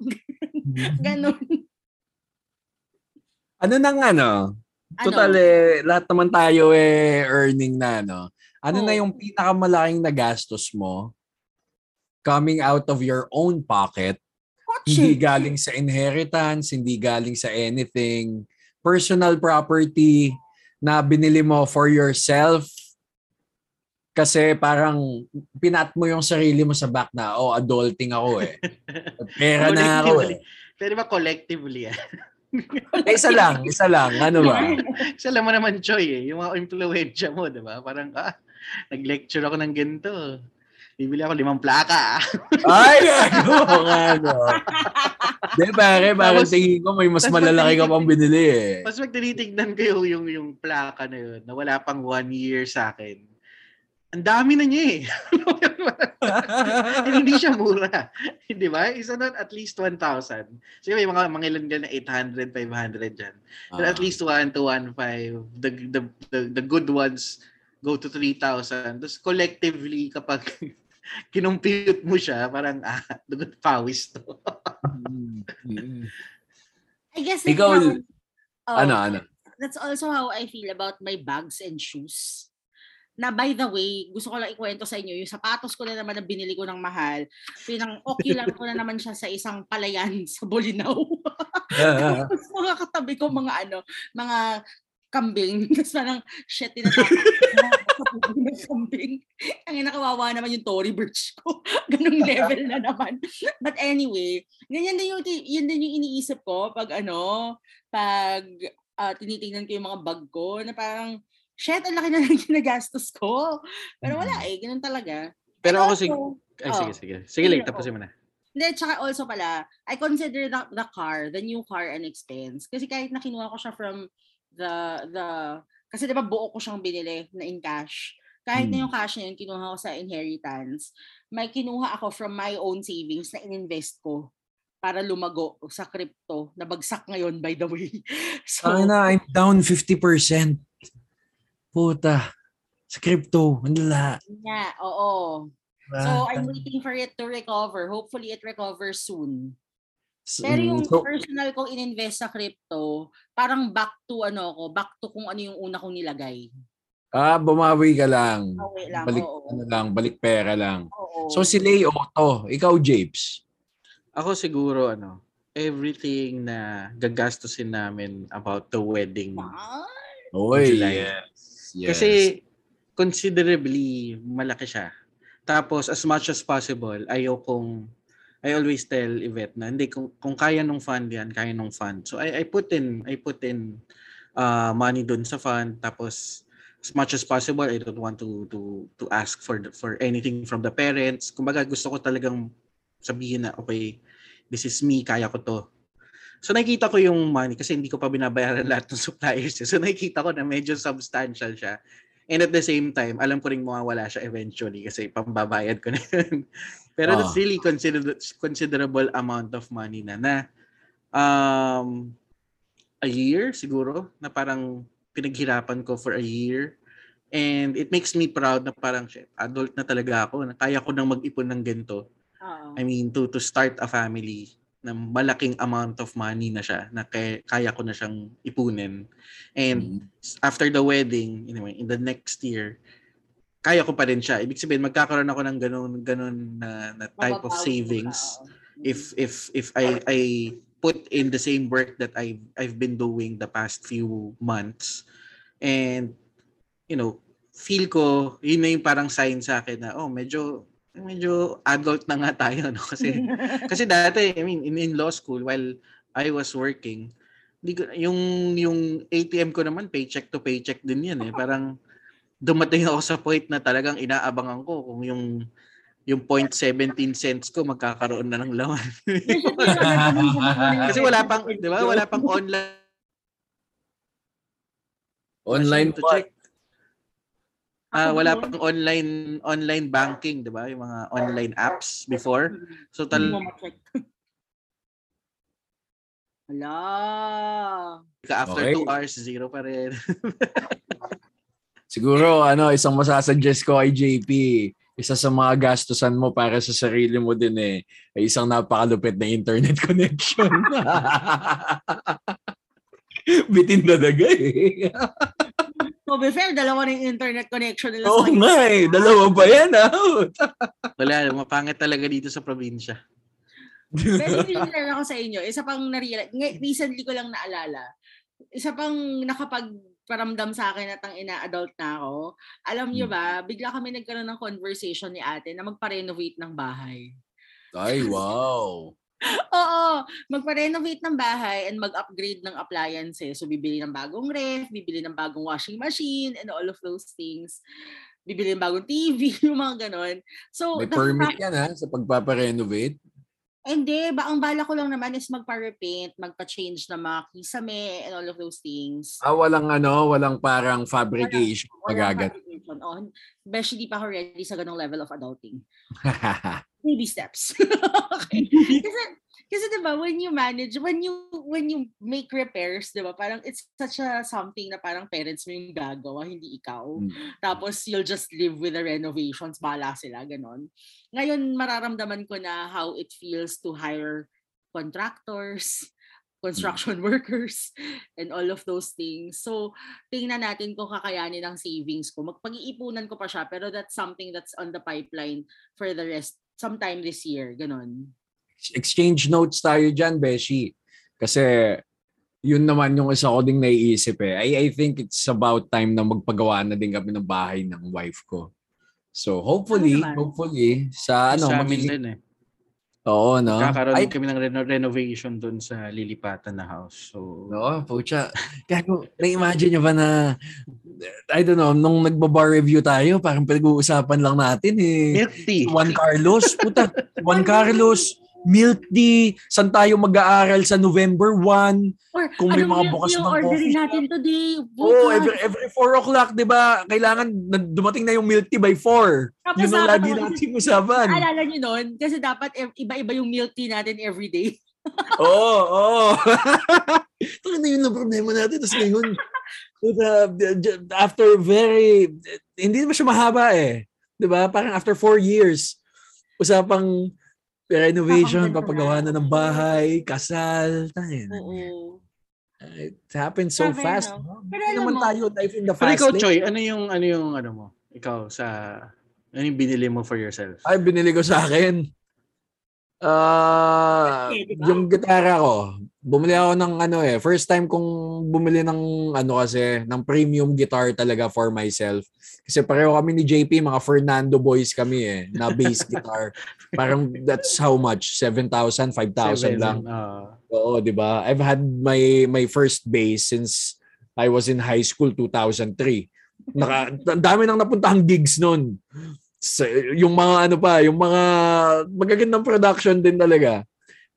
Ganun. ano nang ano? Total eh, lahat naman tayo eh earning na no. Ano na Oo. yung pinakamalaking nagastos mo coming out of your own pocket? Hindi Kotse. galing sa inheritance, hindi galing sa anything. Personal property na binili mo for yourself kasi parang pinat mo yung sarili mo sa back na, oh, adulting ako eh. Pera na ako eh. Pwede ba collectively? ah? Eh, isa lang, isa lang. Ano ba? Kasi alam mo naman, Choy, eh, yung mga influensya mo, di ba? Parang, ah, nag-lecture ako ng ganito. Bibili ako limang plaka. ah. Ay, ano nga, no. Di, pare, parang tingin ko may mas malalaki ka pang binili eh. Mas pag tinitignan ko yung, yung, yung plaka na yun, na wala pang one year sa akin, ang dami na niya eh. And hindi siya mura. Di ba? Isa nun at least 1,000. So may mga mga ilan dyan na 800, 500 dyan. But Ah. at least 1 to 1.5. The, the, the, the good ones go to 3,000. Tapos collectively, kapag kinumpute mo siya, parang, ah, dugot pawis to. I guess that's Ikaw, how- Oh, ano, ano? That's also how I feel about my bags and shoes. Na by the way, gusto ko lang ikwento sa inyo, yung sapatos ko na naman na binili ko ng mahal, pinang okay lang ko na naman siya sa isang palayan sa Bolinao. Tapos mga katabi ko, mga ano, mga kambing. Tapos parang, shit, tinatapos ng kambing. Ang nakawawa naman yung Tory Birch ko. Ganong level na naman. But anyway, ganyan din yung, yun din yung iniisip ko pag ano, pag ah, tinitingnan ko yung mga bag ko, na parang, shit, ang laki na lang ginagastos ko. Pero wala eh, ganun talaga. Pero ako, sige, also, ay, oh. sige, sige. Sige, lang, tapusin mo na. Hindi, tsaka also pala, I consider the, the car, the new car an expense. Kasi kahit na kinuha ko siya from the, the, kasi diba buo ko siyang binili na in cash. Kahit na Hmm. yung cash na yun, kinuha ko sa inheritance, may kinuha ako from my own savings na ininvest ko para lumago sa crypto na bagsak ngayon by the way. So, Ay na, I'm down 50%. Puta. Sa crypto, ang lala. nga, oo. So, Ah, I'm waiting for it to recover. Hopefully, it recovers soon. Pero mm, yung so, personal kong ininvest sa crypto, parang back to ano ko, back to kung ano yung una kong nilagay. ah, bumawi ka lang. Okay lang, Balik, oo. ano lang, balik pera lang. Oo. So si Leo to, ikaw Japes. Ako siguro, ano, everything na gagastusin namin about the wedding. Oy, July. yes. yes. Kasi considerably malaki siya. Tapos as much as possible, ayaw kong I always tell Yvette na hindi kung, kung kaya nung fund yan, kaya nung fund. So I, I put in I put in uh, money dun sa fund tapos as much as possible I don't want to to to ask for the- for anything from the parents. Kumbaga gusto ko talagang sabihin na okay, this is me, kaya ko to. So nakikita ko yung money kasi hindi ko pa binabayaran lahat ng suppliers. So nakikita ko na medyo substantial siya. And at the same time, alam ko rin mawawala siya eventually kasi pambabayad ko na yun. Pero Ah. that's really consider- considerable amount of money na na um, a year siguro na parang pinaghirapan ko for a year. And it makes me proud na parang shit, adult na talaga ako. Na kaya ko nang mag-ipon ng ganito. Oo. I mean, to to start a family na malaking amount of money na siya na kaya, kaya ko na siyang ipunin. And Mm. after the wedding, anyway, in the next year, kaya ko pa rin siya. Ibig sabihin, magkakaroon ako ng ganun, ganun na, na type of savings if if if I I put in the same work that I I've been doing the past few months and you know feel ko yun na yung parang sign sa akin na oh medyo medyo adult na nga tayo no kasi kasi dati I mean in, in law school while I was working yung yung ATM ko naman paycheck to paycheck din yan eh parang dumating ako sa point na talagang inaabangan ko kung yung yung 0.17 cents ko magkakaroon na ng laman. Kasi wala pang, di ba? Wala pang online Online to check. Ah, wala pang online online banking, 'di ba? Yung mga online apps before. So tal. Hala. after Okay. 2 hours zero pa rin. Siguro, ano, isang masasuggest ko kay JP, isa sa mga gastusan mo para sa sarili mo din eh, ay isang napakalupit na internet connection. Bitin na daga. To be fair, dalawa na yung internet connection nila Oo sa nga eh, dalawa pa yan ah. Wala, mapangit talaga dito sa probinsya. Pero hindi share ako sa inyo. Isa pang narealize, ngay- recently ko lang naalala. Isa pang nakapagparamdam sa akin at ang ina-adult na ako. Alam niyo ba, bigla kami nagkaroon ng conversation ni ate na magpa-renovate ng bahay. Ay, wow. Oo, magpa-renovate ng bahay and mag-upgrade ng appliances. So, bibili ng bagong ref, bibili ng bagong washing machine, and all of those things. Bibili ng bagong TV, yung mga ganon. So, May permit yan ha, sa pagpaparenovate. Hindi, ba ang bala ko lang naman is magpa-repaint, magpa-change ng mga kisame and all of those things. Ah, walang ano, walang parang fabrication Walang magagat. fabrication. Besh, di pa ako ready sa ganong level of adulting. Baby steps. okay. Kasi, kasi diba, when you manage, when you when you make repairs, diba, parang it's such a something na parang parents mo yung gagawa, hindi ikaw. Mm. Tapos you'll just live with the renovations, bala sila, ganon. Ngayon, mararamdaman ko na how it feels to hire contractors, construction workers, and all of those things. So, tingnan natin kung kakayanin ang savings ko. Magpag-iipunan ko pa siya, pero that's something that's on the pipeline for the rest, sometime this year, ganon. Exchange notes tayo dyan, Beshi. Kasi yun naman yung isa ko ding naiisip eh. I, I think it's about time na magpagawa na din kami ng bahay ng wife ko. So hopefully, naman. hopefully, sa ano, sa amin magiging- din eh. Oo, no? Kakaroon Ay, kami ng reno- renovation doon sa lilipatan na house. So, no, pucha. Kaya kung na-imagine nyo ba na, I don't know, nung nagbabar review tayo, parang pinag-uusapan lang natin eh. milk tea. Juan Carlos, puta. Juan Carlos, milk tea, saan tayo mag-aaral sa November 1. Or Kung may anong mga bukas ng orderin coffee natin today? Oo, oh, Bukas. every, every 4 o'clock, di ba? Kailangan dumating na yung milk tea by 4. Tapos Yun ang lagi nating usapan. Naalala nyo nun? Kasi dapat iba-iba yung milk tea natin every day. Oo, oo. Ito na yun ang problema natin. Tapos ngayon, puta, j- after very, hindi naman siya mahaba eh. Di ba? Parang after 4 years, usapang renovation, papagawa na ng bahay, kasal. Tayo. Oo. It happened so Grabe, fast. no? Pero alam naman mo- tayo life in the Pero fast ikaw, lane. Choy, ano yung, ano yung, ano mo? Ikaw, sa, ano yung binili mo for yourself? Ay, binili ko sa akin. Ah, Okay, ba? yung gitara ko. Bumili ako ng ano eh, first time kong bumili ng ano kasi, ng premium guitar talaga for myself. Kasi pareho kami ni JP, mga Fernando boys kami eh, na bass guitar. Parang that's how much? 7,000, 5,000 lang. ah. Oo, 'di ba? I've had my my first bass since I was in high school 2003. Naka ang dami nang napuntahang gigs noon. Sa, yung mga ano pa, yung mga magagandang production din talaga.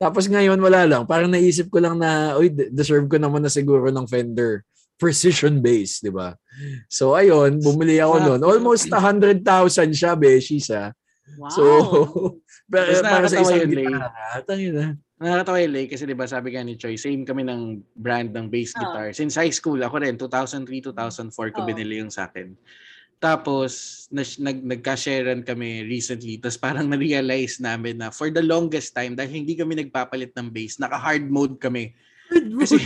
Tapos ngayon wala lang, parang naisip ko lang na, uy, de- deserve ko naman na siguro ng Fender precision bass, di ba? So ayun, bumili ako noon. Almost 100,000 siya, Beshies ah. Wow. So, Tapos para sa isang gitara. Tangin na. Nakakatawa yun, Lay, kasi di ba sabi nga ni Choi, same kami ng brand ng bass Ah. guitar. Since high school, ako rin, 2003, 2004 ko Oh. binili yung sa akin. Tapos, nas, nag, nagka-sharean kami recently. Tapos parang na-realize namin na for the longest time, dahil hindi kami nagpapalit ng bass, naka-hard mode kami. Kasi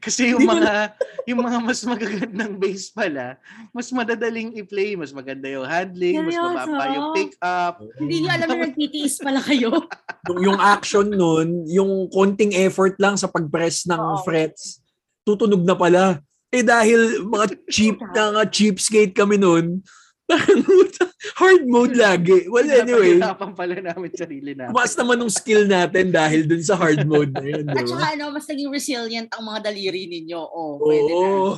kasi yung mga yung mga mas magagandang bass pala, mas madadaling i-play, mas maganda yung handling, mas Seryoso? mababa yung pick up. Hindi niyo alam na nagtitiis pala kayo. yung, yung action nun, yung konting effort lang sa pag-press ng Oo. frets, tutunog na pala. Eh dahil mga cheap na nga cheapskate kami nun, hard mode lagi. Well, anyway, Pinapahirapan pala namin sarili namin. mas naman ng skill natin dahil dun sa hard mode na yun, di At ba? saka ano, mas naging resilient ang mga daliri ninyo. Oh, pwede na. Oo.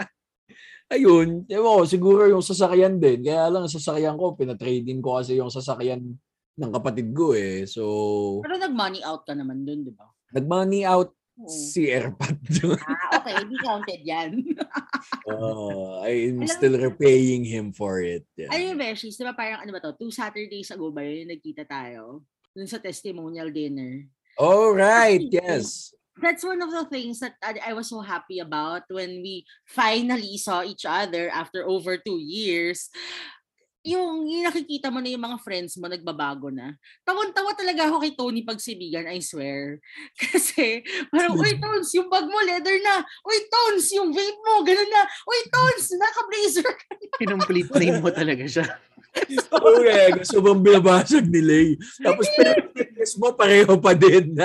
Ayun, ewan ko, siguro yung sasakyan din. Kaya lang, ang sasakyan ko, pinatrading ko kasi yung sasakyan ng kapatid ko eh. So, Pero nag-money out ka naman dun, di ba? nag-money out Si Airpad. Ah, okay. Hindi counted yan. uh, I'm Alam- still repaying him for it. Yeah. Ayun, Beshies, di ba parang ano ba to? Two Saturdays ago ba yun, nagkita tayo? Dun sa testimonial dinner. All right, yes. That's one of the things that I, I was so happy about when we finally saw each other after over two years. Yung, yung nakikita mo na yung mga friends mo nagbabago na. Tawan-tawa talaga ako kay Tony pagsibigan, I swear. Kasi parang, uy Tones, yung bag mo leather na. Uy Tones, yung vape mo, ganun na. Uy Tones, naka-blazer ka. Kinomplete name mo talaga siya. Okay, gusto bang binabasag ni Lay. Tapos pinag mo, pareho pa din.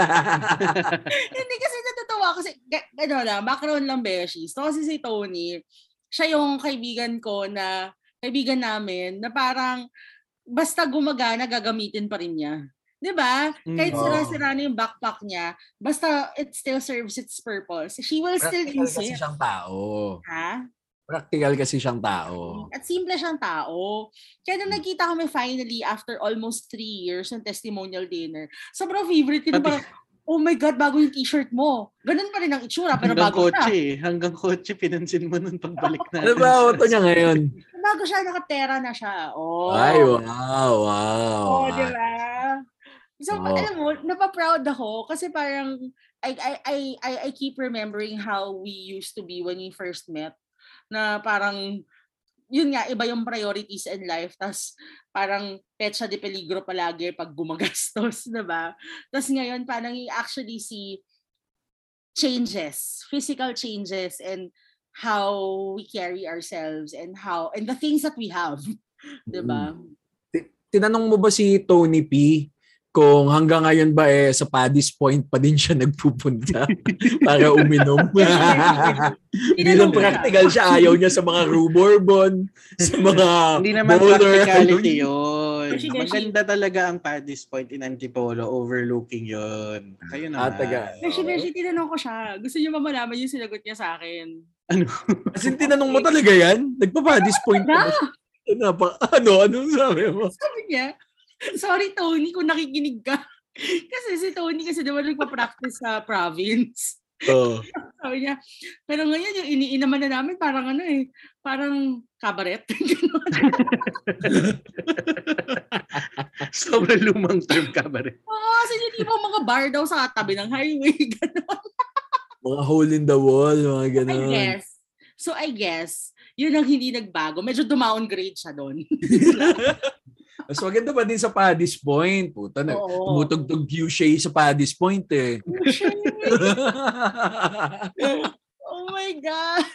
Hindi kasi natutuwa kasi, ano lang, background lang Beshies. So kasi si Tony, siya yung kaibigan ko na, kaibigan namin, na parang, basta gumagana, gagamitin pa rin niya. 'Di ba? Mm. Kahit sira-sira na yung backpack niya, basta it still serves its purpose. She will still Practical use kasi it. siyang tao. Ha? Practical kasi siyang tao. At simple siyang tao. Kaya nung nagkita kami finally after almost three years ng testimonial dinner, sobrang favorite ko na parang, oh my God, bago yung t-shirt mo. Ganun pa rin ang itsura, pero Hanggang bago kotse siya. eh. Hanggang kotse, pinansin mo nun pagbalik na. Ano ba auto niya ngayon? Bago siya, nakatera na siya. Oh. Ay, wow, wow. Oh, di ba? So, Oo. alam mo, napaproud ako kasi parang I, I, I, I, I keep remembering how we used to be when we first met na parang yun nga, iba yung priorities in life. Tapos parang petsa de peligro palagi pag gumagastos, di ba? Tapos ngayon, parang you actually see changes, physical changes and how we carry ourselves and how, and the things that we have. Di ba? Tinanong mo ba si Tony P kung hanggang ngayon ba eh sa Paddy's Point pa din siya nagpupunta para uminom? Hindi lang Tinanong ko siya. practical siya. Ayaw niya sa mga Rue Bourbon, sa mga Hindi naman bowler. practicality ano. yun. Beshi, beshi. Maganda talaga ang Paddy's Point in Antipolo. Overlooking yun. Kayo Ah, naman. taga. Beshi, Beshi, tinanong ko siya. Gusto niyo ba malaman yung sinagot niya sa akin? Ano? As in, tinanong mo talaga yan? Nagpa-Paddy's Point Na, pa ba siya? Ano, pa, ano, ano sabi mo? sabi niya, sorry Tony kung nakikinig ka. Kasi si Tony kasi naman nagpa-practice sa province. Oh. Sabi niya, pero ngayon yung iniinaman na namin parang ano eh, parang kabaret. Sobrang lumang term cabaret. Oo, kasi yung tipo mga bar daw sa tabi ng highway. Ganon. Mga hole in the wall, mga I ganun. guess. So I guess, yun ang hindi nagbago. Medyo downgrade siya doon. Mas maganda pa din sa Paddy's Point. Puta, na, tumutugtog Q-Shay sa Paddy's Point eh. oh my God.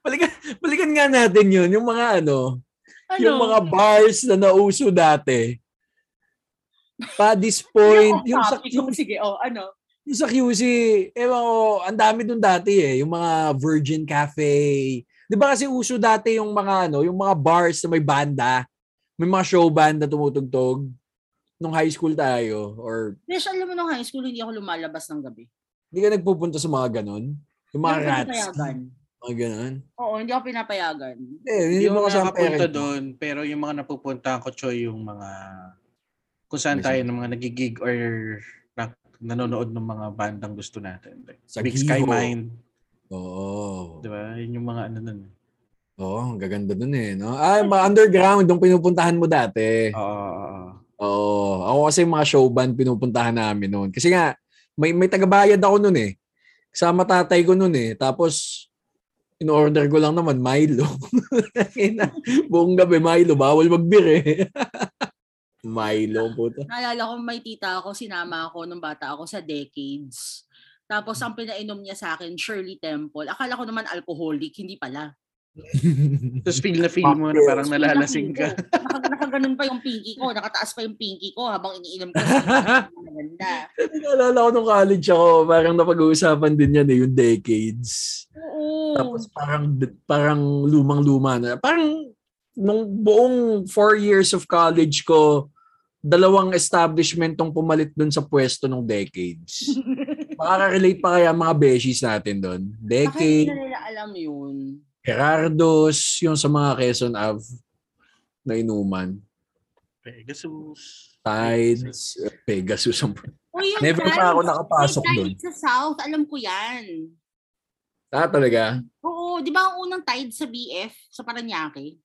balikan, balikan nga natin yun. Yung mga ano, Ano? yung mga bars na nauso dati. Paddy's Point, yung sa, topic. yung, Sige, oh, ano? Yung sa QC, ewan ko, ang dami dun dati eh. Yung mga Virgin Cafe. Di ba kasi uso dati yung mga ano, yung mga bars na may banda. May mga show band na tumutugtog. Nung high school tayo. Or Besh, alam mo nung high school, hindi ako lumalabas ng gabi. hindi ka nagpupunta sa mga ganon? Yung mga Hindi rats. Mga ganon. Oo, hindi ako pinapayagan. Eh, hindi Hindi mo kasama nakapunta parent. doon, pero yung mga napupunta ko, Choy, yung mga kung saan tayo ng mga nagigig or nanonood ng mga bandang gusto natin. Like, Sa Big Giho. Sky Mind. Oo. Di ba? Yun yung mga ano nun. Oo, ang gaganda dun eh. No? Ah, mga underground, yung pinupuntahan mo dati. Oo. oo, oo. Oo. Ako kasi mga show band pinupuntahan namin noon. Kasi nga, may, may tagabayad ako noon eh. Kasama tatay ko noon eh. Tapos, in-order ko lang naman Milo. Buong gabi Milo, bawal magbir eh. Milo, puta. Naalala ko may tita ako, sinama ako nung bata ako sa decades. Tapos ang pinainom niya sa akin, Shirley Temple. Akala ko naman alcoholic, hindi pala. Tapos feel na feel mo na parang nalalasing ka. Naka, nakaganon pa yung pinky ko, nakataas pa yung pinky ko habang iniinom ko. Maganda. Naalala ko nung college ako, parang napag-uusapan din yan eh, yung decades. Oo. Tapos parang parang lumang-luma na. Parang nung buong four years of college ko, dalawang establishment tong pumalit dun sa pwesto ng decades. Makaka-relate pa kaya mga beshies natin doon. Bakit Decade, hindi na nila alam yun? Gerardo's, yung sa mga Quezon Ave na inuman. Pegasus. Tides, Pegasus. Uy, yung Never pa Tides, ako nakapasok doon. Tides sa South, alam ko yan. Ah, talaga? Oo, di ba ang unang Tides sa BF, sa Paranaque?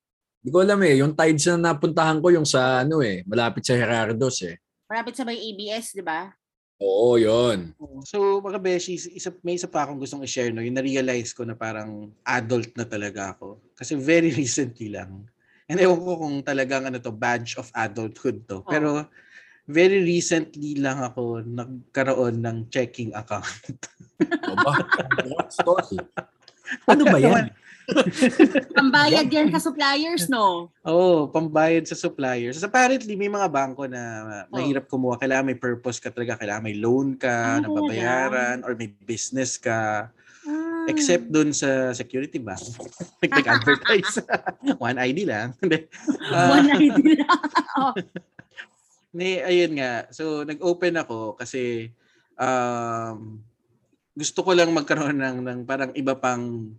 Hindi ko alam eh. Yung Tides na napuntahan ko yung sa ano eh, malapit sa Gerardo's eh. Malapit sa may ABS, di ba? Oo, yon. So, mga beshi, isa, may isa pa akong gustong i-share, no? Yung na-realize ko na parang adult na talaga ako. Kasi very recently lang. And ewan ko kung talagang ano to, badge of adulthood to. Pero very recently lang ako nagkaroon ng checking account. Ano ba yan? Ang bayad yan sa suppliers, no? Oo, oh, pambayad sa suppliers. So, apparently, may mga bangko na mahirap kumuha. Kailangan may purpose ka talaga. Kailangan may loan ka, Ah, na babayaran, or may business ka. Ah. Except dun sa security bank. Nag-advertise. One ID lang. Ah, One ID lang. Oh. Ni, ayun nga. So, nag-open ako kasi um, gusto ko lang magkaroon ng, ng parang iba pang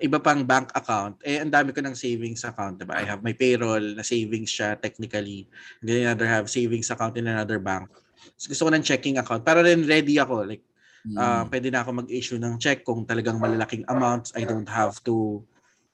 iba pang bank account. Eh, ang dami ko ng savings account, diba? I have my payroll na savings siya technically. And then another have savings account in another bank. So, gusto ko ng checking account. Para rin ready ako. Like, uh, pwede na ako mag-issue ng check kung talagang malalaking amounts. I don't have to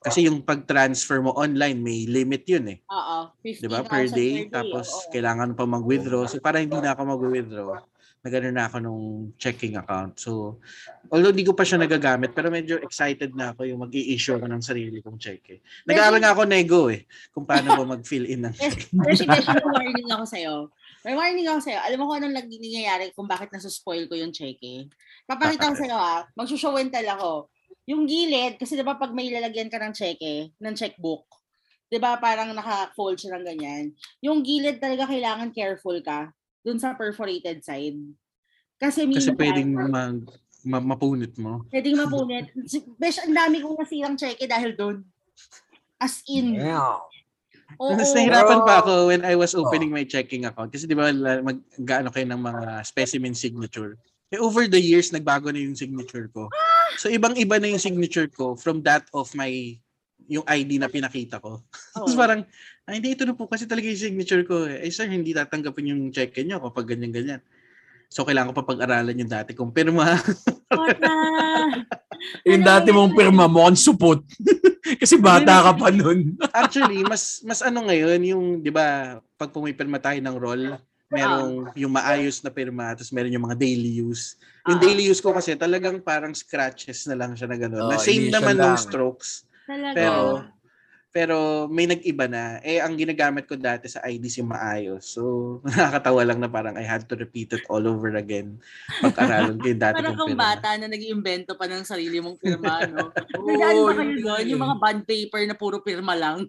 kasi yung pag-transfer mo online, may limit yun eh. Oo. 'di ba? Per day tapos oo. kailangan pa mag-withdraw. So para hindi na ako mag-withdraw, nagano na ako nung checking account. So although hindi ko pa siya nagagamit, pero medyo excited na ako yung mag-i-issue ko ng sarili kong check eh. Nag-aaral nga ako nego eh kung paano ba mag-fill in ng Yes, check. Beshi, may warning ako sa'yo. May warning ako sa'yo. Alam mo kung anong lagi nangyayari kung bakit nasuspoil ko yung cheque? Papakita ko sa'yo ha. Magsushow and tell ako. Yung gilid, kasi diba pag may lalagyan ka ng cheque, ng checkbook, diba parang naka-fold siya ng ganyan. Yung gilid talaga kailangan careful ka dun sa perforated side. Kasi Kasi minsan, pwedeng mag, ma- mapunit mo. pwedeng mapunit. Besh, ang dami kong nasirang cheque dahil dun. As in. Yeah. Oo. Mas nahirapan pa ako when I was opening my checking account. Kasi di ba la- mag gaano kayo ng mga specimen signature. Eh, over the years, nagbago na yung signature ko. So, ibang-iba na yung signature ko from that of my yung ID na pinakita ko. Tapos Oo. parang, ay hindi, ito na po kasi talaga yung signature ko. Eh, Eh, sir, hindi tatanggapin yung check nyo kapag ganyan-ganyan. So, kailangan ko pa pag-aralan yung dati kong pirma. Yung Ano dati mong pirma mo, ang supot. Kasi bata ka pa nun. Actually, mas mas ano ngayon, yung, di ba, pag pumipirma tayo ng roll, merong yung maayos na pirma, tapos meron yung mga daily use. Yung Ah. daily use ko kasi talagang parang scratches na lang siya na gano'n. na Oh, same initial naman lang. strokes. Talaga. Pero, pero may nag-iba na. Eh, ang ginagamit ko dati sa IDs yung maayos. So, nakakatawa lang na parang I had to repeat it all over again. Pag-aralan ko yung dati Parang kong kang pirma. bata na nag-iimbento pa ng sarili mong pirma, no? Oo, Nagdaan ba kayo yun doon? nga Yung eh. mga bond paper na puro pirma lang.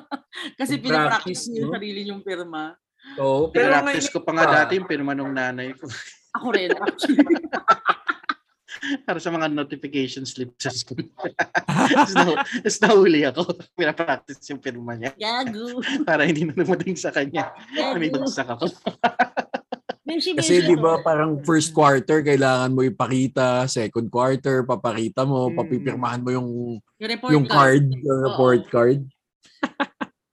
Kasi pinapractice practice, niyo yung sarili yung pirma. Oo, pero Pinractice ko pa nga Ah. dati yung pirma nung nanay ko. Ako rin, actually. para sa mga notification slip sa school. Tapos na, tapos nahuli ako. Pinapractice yung pirma niya Gago. para hindi na dumating sa kanya. May bagsak ako. Kasi di ba parang first quarter kailangan mo ipakita, second quarter papakita mo, Hmm. papipirmahan mo yung Yung report yung card, card. yung report card.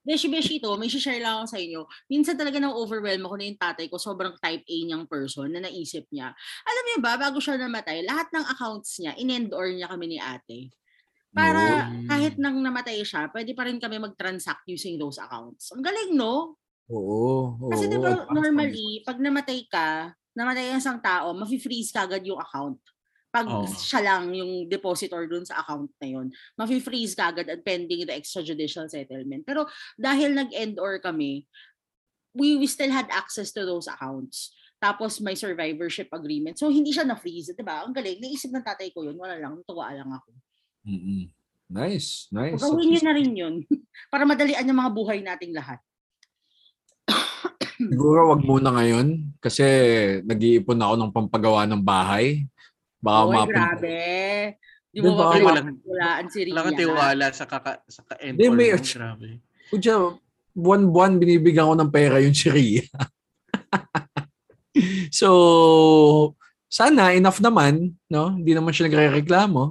Beshi Beshi to, may share lang ako sa inyo. Minsan talaga nang overwhelm ako na yung tatay ko, sobrang type A niyang person na naisip niya. Alam niyo ba, bago siya namatay, lahat ng accounts niya, in-end-or niya kami ni ate. Para No. kahit nang namatay siya, pwede pa rin kami mag-transact using those accounts. Ang galing, no? Oo. oo. Kasi di ba Advance normally, pag namatay ka, namatay ang isang tao, mafi-freeze kagad yung account. Pag Oo. siya lang yung depositor dun sa account na yun, mafi-freeze kagad at pending the extrajudicial settlement. Pero dahil nag-end or kami, we, we still had access to those accounts. Tapos may survivorship agreement. So hindi siya na-freeze, 'di ba? Ang galing. Naisip ng tatay ko yun. Wala lang. Tuwa lang ako. Mm-mm. Nice, nice. Gawin niyo na rin yun. Para madalian yung mga buhay nating lahat. Siguro wag muna ngayon kasi nag-iipon ako ng pampagawa ng bahay. Baka Oy, mapun- grabe. Di Di mo ba? ba walang- walaan si Ria? Wala kang tiwala sa kaka sa ka-end Hindi, or may-. Grabe. Kutya, buwan-buwan binibigyan ko ng pera yung si Rhea. so, sana enough naman, no? Hindi naman siya nagre-reklamo.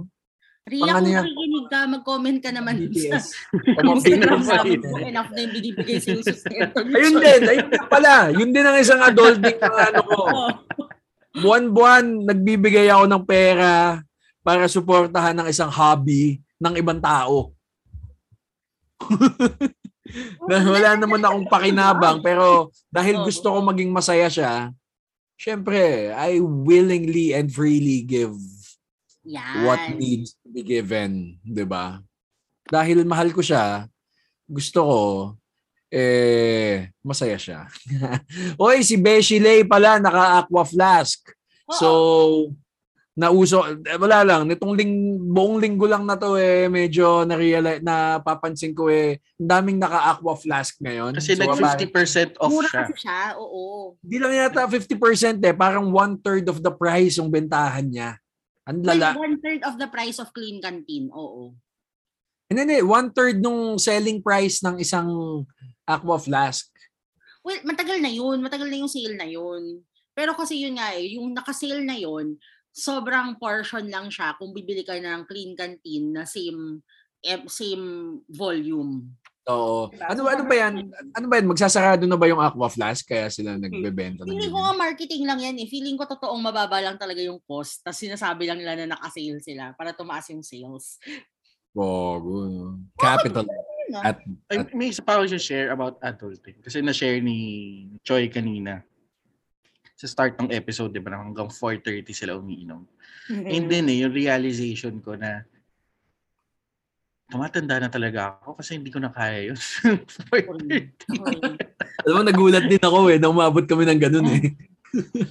Ano kung nakikinig ka, mag-comment ka naman sa BTS. Instagram namin pa kung rin. enough na yung binibigay sa yung sustento. Ayun din, ayun din pala. Yun din ang isang adulting na ano ko. Buwan-buwan, nagbibigay ako ng pera para suportahan ng isang hobby ng ibang tao. Na wala naman akong pakinabang pero dahil gusto ko maging masaya siya, syempre, I willingly and freely give Yan. what needs to be given, 'di ba? Dahil mahal ko siya, gusto ko eh masaya siya. Oy, si Beshi Lay pala naka-aqua flask. So nauso eh, wala lang nitong ling, buong linggo lang na to eh medyo na-realize napapansin ko eh ang daming naka-aqua flask ngayon. Kasi So, nag parang- 50% off Mura siya. kasi siya, oo. Hindi lang yata 50% eh, parang one-third of the price yung bentahan niya. Ang lala. Like one third of the price of clean canteen, oo. Hindi, hindi. One-third nung selling price ng isang aqua flask. Well, matagal na yun. Matagal na yung sale na yun. Pero kasi yun nga eh, yung naka-sale na yun, sobrang portion lang siya kung bibili ka ng clean canteen na same eh, same volume. Oo. Diba? Ano, ano ba yan? Ano ba yan? Magsasarado na ba yung aqua flask kaya sila nagbebenta ng Feeling ko nga marketing lang yan eh. Feeling ko totoong mababa lang talaga yung cost. Tapos sinasabi lang nila na naka-sale sila para tumaas yung sales. Gogo. no? Capital. Yun, At, Ay, may isa pa ako siya share about adulting. Kasi na-share ni Choi kanina. Sa start ng episode, di ba, hanggang 4.30 sila umiinom. And then eh, yung realization ko na tumatanda na talaga ako kasi hindi ko na kaya yun. 4:30. alam mo, nagulat din ako eh, nang umabot kami ng ganun eh.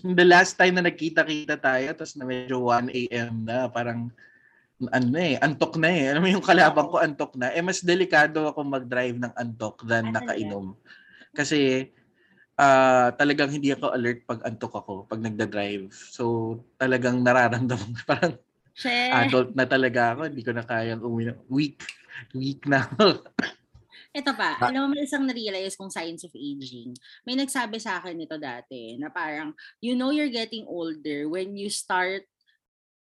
The last time na nagkita-kita tayo, tapos na medyo 1 a.m. na, parang ano eh, antok na eh. Alam mo yung kalabang ko antok na. Eh, mas delikado ako mag-drive ng antok than Ano nakainom. Kasi ah talagang hindi ako alert pag antok ako, pag nagda-drive. So, talagang nararamdaman ko, parang Share. adult na talaga ako. Hindi ko na kayang uminom. Weak. Weak na ako. Ito pa, Ah. alam mo isang na-realize kong signs of aging. May nagsabi sa akin nito dati na parang, you know you're getting older when you start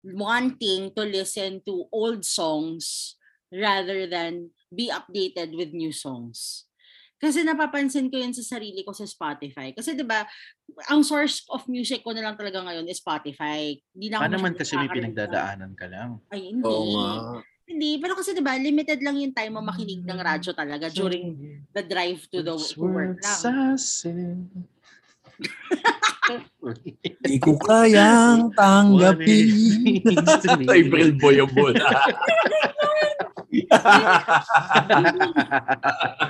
wanting to listen to old songs rather than be updated with new songs. Kasi napapansin ko yun sa sarili ko sa Spotify. Kasi 'di ba, ang source of music ko na lang talaga ngayon is Spotify. Hindi na ako Paano naman masyadong kasi may pinagdadaanan ka lang. Ay, hindi. Oo nga. Hindi, pero kasi 'di ba, limited lang yung time mo makinig ng radyo talaga during the drive to the to work lang. Di ko kayang tanggapin. April Boy ang bola.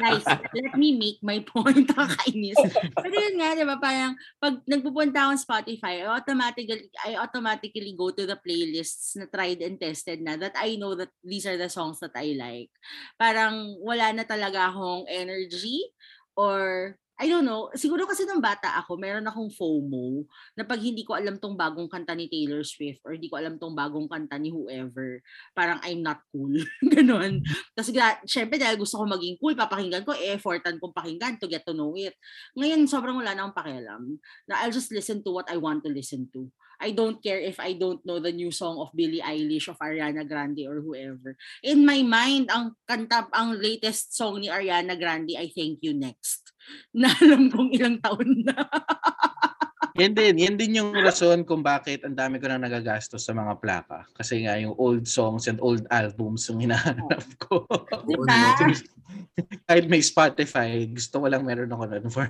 Guys, let me make my point. Nakakainis. Pero yun nga, di ba, parang pag nagpupunta akong Spotify, I automatically, I automatically go to the playlists na tried and tested na that I know that these are the songs that I like. Parang wala na talaga akong energy or I don't know, siguro kasi nung bata ako, meron akong FOMO na pag hindi ko alam tong bagong kanta ni Taylor Swift or hindi ko alam tong bagong kanta ni whoever, parang I'm not cool. Ganon. Tapos syempre dahil gusto ko maging cool, papakinggan ko, e-effortan kong pakinggan to get to know it. Ngayon, sobrang wala na akong pakialam. Na I'll just listen to what I want to listen to. I don't care if I don't know the new song of Billie Eilish of Ariana Grande or whoever. In my mind, ang kanta, ang latest song ni Ariana Grande, I Thank You Next. Na alam kong ilang taon na. Yan din, yan din yung rason kung bakit ang dami ko nang nagagastos sa mga plaka. Kasi nga yung old songs and old albums yung hinahanap ko. Diba? Kahit may Spotify, gusto ko lang meron ako nun for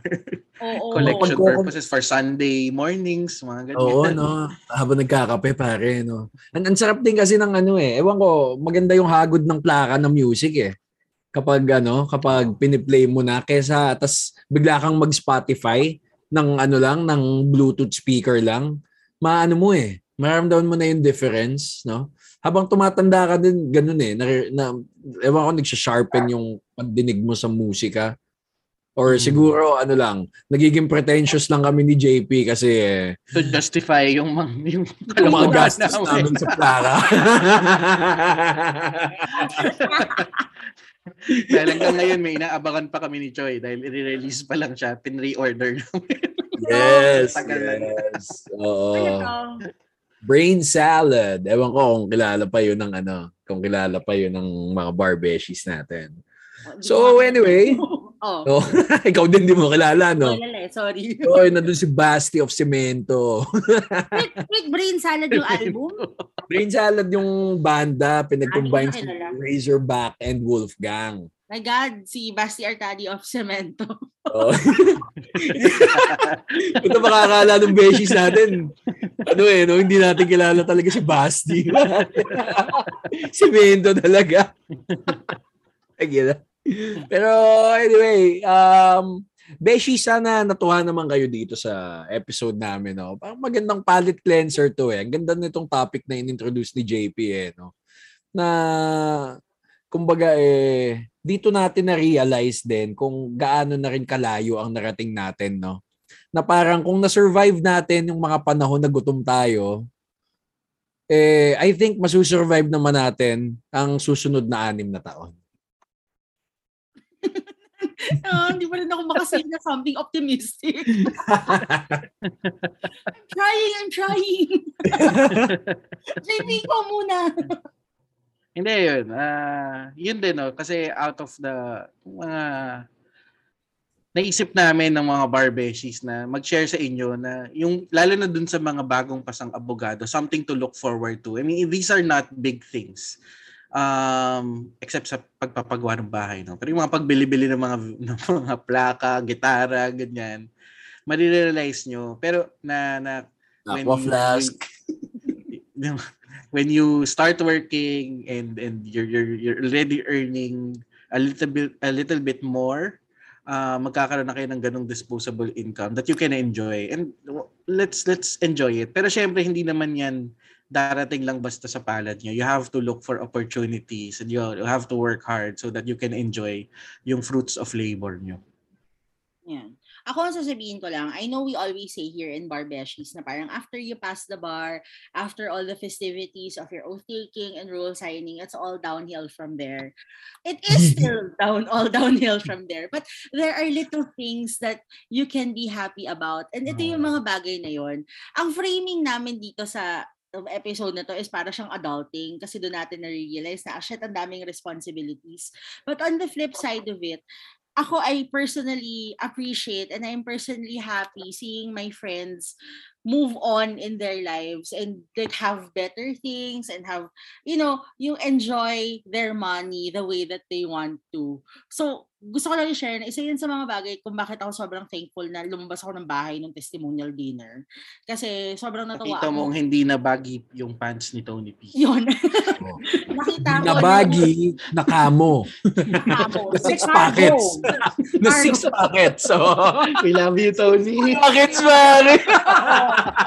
Oo. collection Pag- purposes, for Sunday mornings, mga ganyan. Oo, no. Habang nagkakape, pare, no. Ang, ang sarap din kasi ng ano eh. Ewan ko, maganda yung hagod ng plaka ng music eh. Kapag ano, kapag piniplay mo na kesa tas bigla kang mag-Spotify ng ano lang, ng Bluetooth speaker lang, maano mo eh. Maramdaman mo na yung difference, no? Habang tumatanda ka din, ganun eh. Na, na, ewan ko, nagsha-sharpen yung pandinig mo sa musika. Or Mm. siguro, ano lang, nagiging pretentious lang kami ni JP kasi eh, To justify yung, yung yung mga gastos namin. namin sa plaka. Dahil hanggang ngayon may inaabangan pa kami ni Joy dahil i-release pa lang siya, pin-reorder namin. yes, yes. Oo. Brain salad. Ewan ko kung kilala pa yun ng ano, kung kilala pa yun ng mga barbeshies natin. So anyway, Oh. oh, ikaw din di mo kilala, no? Wala eh, sorry. Oy, nandun si Basti of Cemento. Quick, quick brain salad yung album. Brain salad yung banda, pinag-combine si ko kilala. Razorback and Wolfgang. My God, si Basti Artadi of Cemento. Oh. Ito makakala ng beshies natin. Ano eh, no? hindi natin kilala talaga si Basti. si Mendo talaga. Ay, gila. Pero anyway, um, Beshi, sana natuwa naman kayo dito sa episode namin. No? Parang magandang palate cleanser to eh. Ang ganda nitong topic na in-introduce ni JP eh. No? Na, kumbaga eh, dito natin na-realize din kung gaano na rin kalayo ang narating natin. No? Na parang kung na-survive natin yung mga panahon na gutom tayo, eh, I think masusurvive naman natin ang susunod na anim na taon. Ah, Hindi pa rin ako makasave na something optimistic. I'm trying, I'm trying. JP ko muna. Hindi yun. ah yun din, no? Kasi out of the mga naisip namin ng mga barbeshies na mag-share sa inyo na yung lalo na dun sa mga bagong pasang abogado, something to look forward to. I mean, these are not big things. Um, except sa pagpapagawa ng bahay, no? Pero yung mga pagbili-bili ng mga ng mga plaka, gitara, ganyan, marirealize nyo. Pero na na Aqua flask. when, when you start working and and you're you're you're already earning a little bit a little bit more uh, magkakaroon na kayo ng ganong disposable income that you can enjoy and let's let's enjoy it pero syempre hindi naman yan darating lang basta sa palad nyo you have to look for opportunities and you have to work hard so that you can enjoy yung fruits of labor nyo Yan. Ako ang sasabihin ko lang, I know we always say here in Barbeshies na parang after you pass the bar, after all the festivities of your oath taking and rule signing, it's all downhill from there. It is still down all downhill from there. But there are little things that you can be happy about. And ito yung mga bagay na yon. Ang framing namin dito sa episode na to is para siyang adulting kasi doon natin na-realize na, ah, shit, ang daming responsibilities. But on the flip side of it, ako I personally appreciate and I'm personally happy seeing my friends move on in their lives and like have better things and have you know you enjoy their money the way that they want to so gusto ko lang i-share na isa yun sa mga bagay kung bakit ako sobrang thankful na lumabas ako ng bahay ng testimonial dinner kasi sobrang natuwa nakita ako mong hindi na baggy yung pants ni Tony P yun Oh. nakita ko Na baggy, na kamo. Kamo. Na six Cargo. packets. Na Cargo. six packets. So, we love you Tony packets, pare.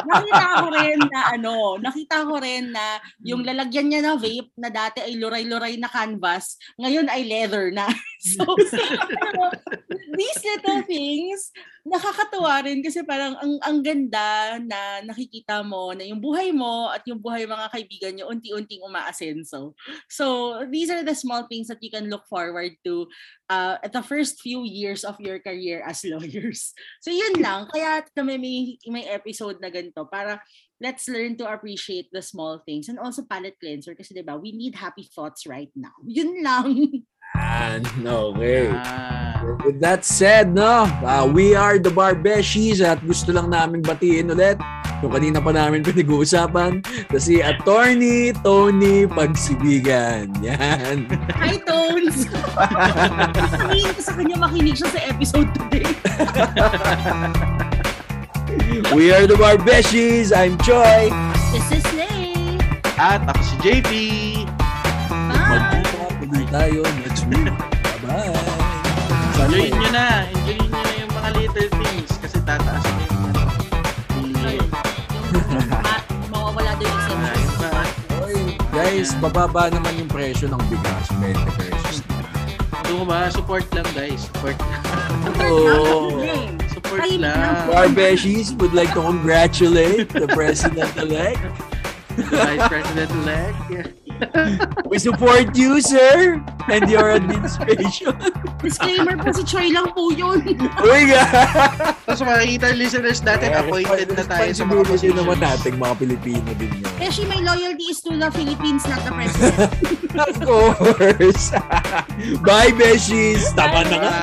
nakita ko rin na ano, nakita ko rin na yung lalagyan niya ng vape na dati ay luray-luray na canvas, ngayon ay leather na. So, pero, these little things, nakakatuwa rin kasi parang ang, ang ganda na nakikita mo na yung buhay mo at yung buhay mga kaibigan nyo unti-unting umaasenso. So, these are the small things that you can look forward to uh, at the first few years of your career as lawyers. So, yun lang. Kaya kami may, may episode na ganito para let's learn to appreciate the small things and also palate cleanser kasi 'di ba we need happy thoughts right now yun lang And, okay. Ah. With that said, no, uh, we are the Barbeshies at gusto lang namin batiin ulit yung kanina pa namin pinag-uusapan na si Attorney Tony Pagsibigan. Yan. hi Tones sabihin ko sa kanya makinig siya sa episode today We are the Barbeshies. I'm Joy. this is Lay At ako si JP. Bye Magkita tayo next week. Bye-bye. Enjoyin nyo na. Enjoyin nyo na yung mga little things kasi tataas na yung mawawala daw yung. Oy, guys, bababa naman yung presyo ng bigas. 20 pesos na. Doon ba? Support lang guys. Support lang. Oh. Support Ay, lang. Barbeshies would like to congratulate the President-elect. Vice President-elect. Yeah. We support you, sir, and your administration. disclaimer po si Choi lang po yun Uy, ga! Tapos makikita yung listeners natin, appointed na tayo sa mga Responsibility naman natin, mga Pilipino din yun. Beshi, my loyalty is to the Philippines, not the president. Of course. Bye, Beshies. Tama na nga.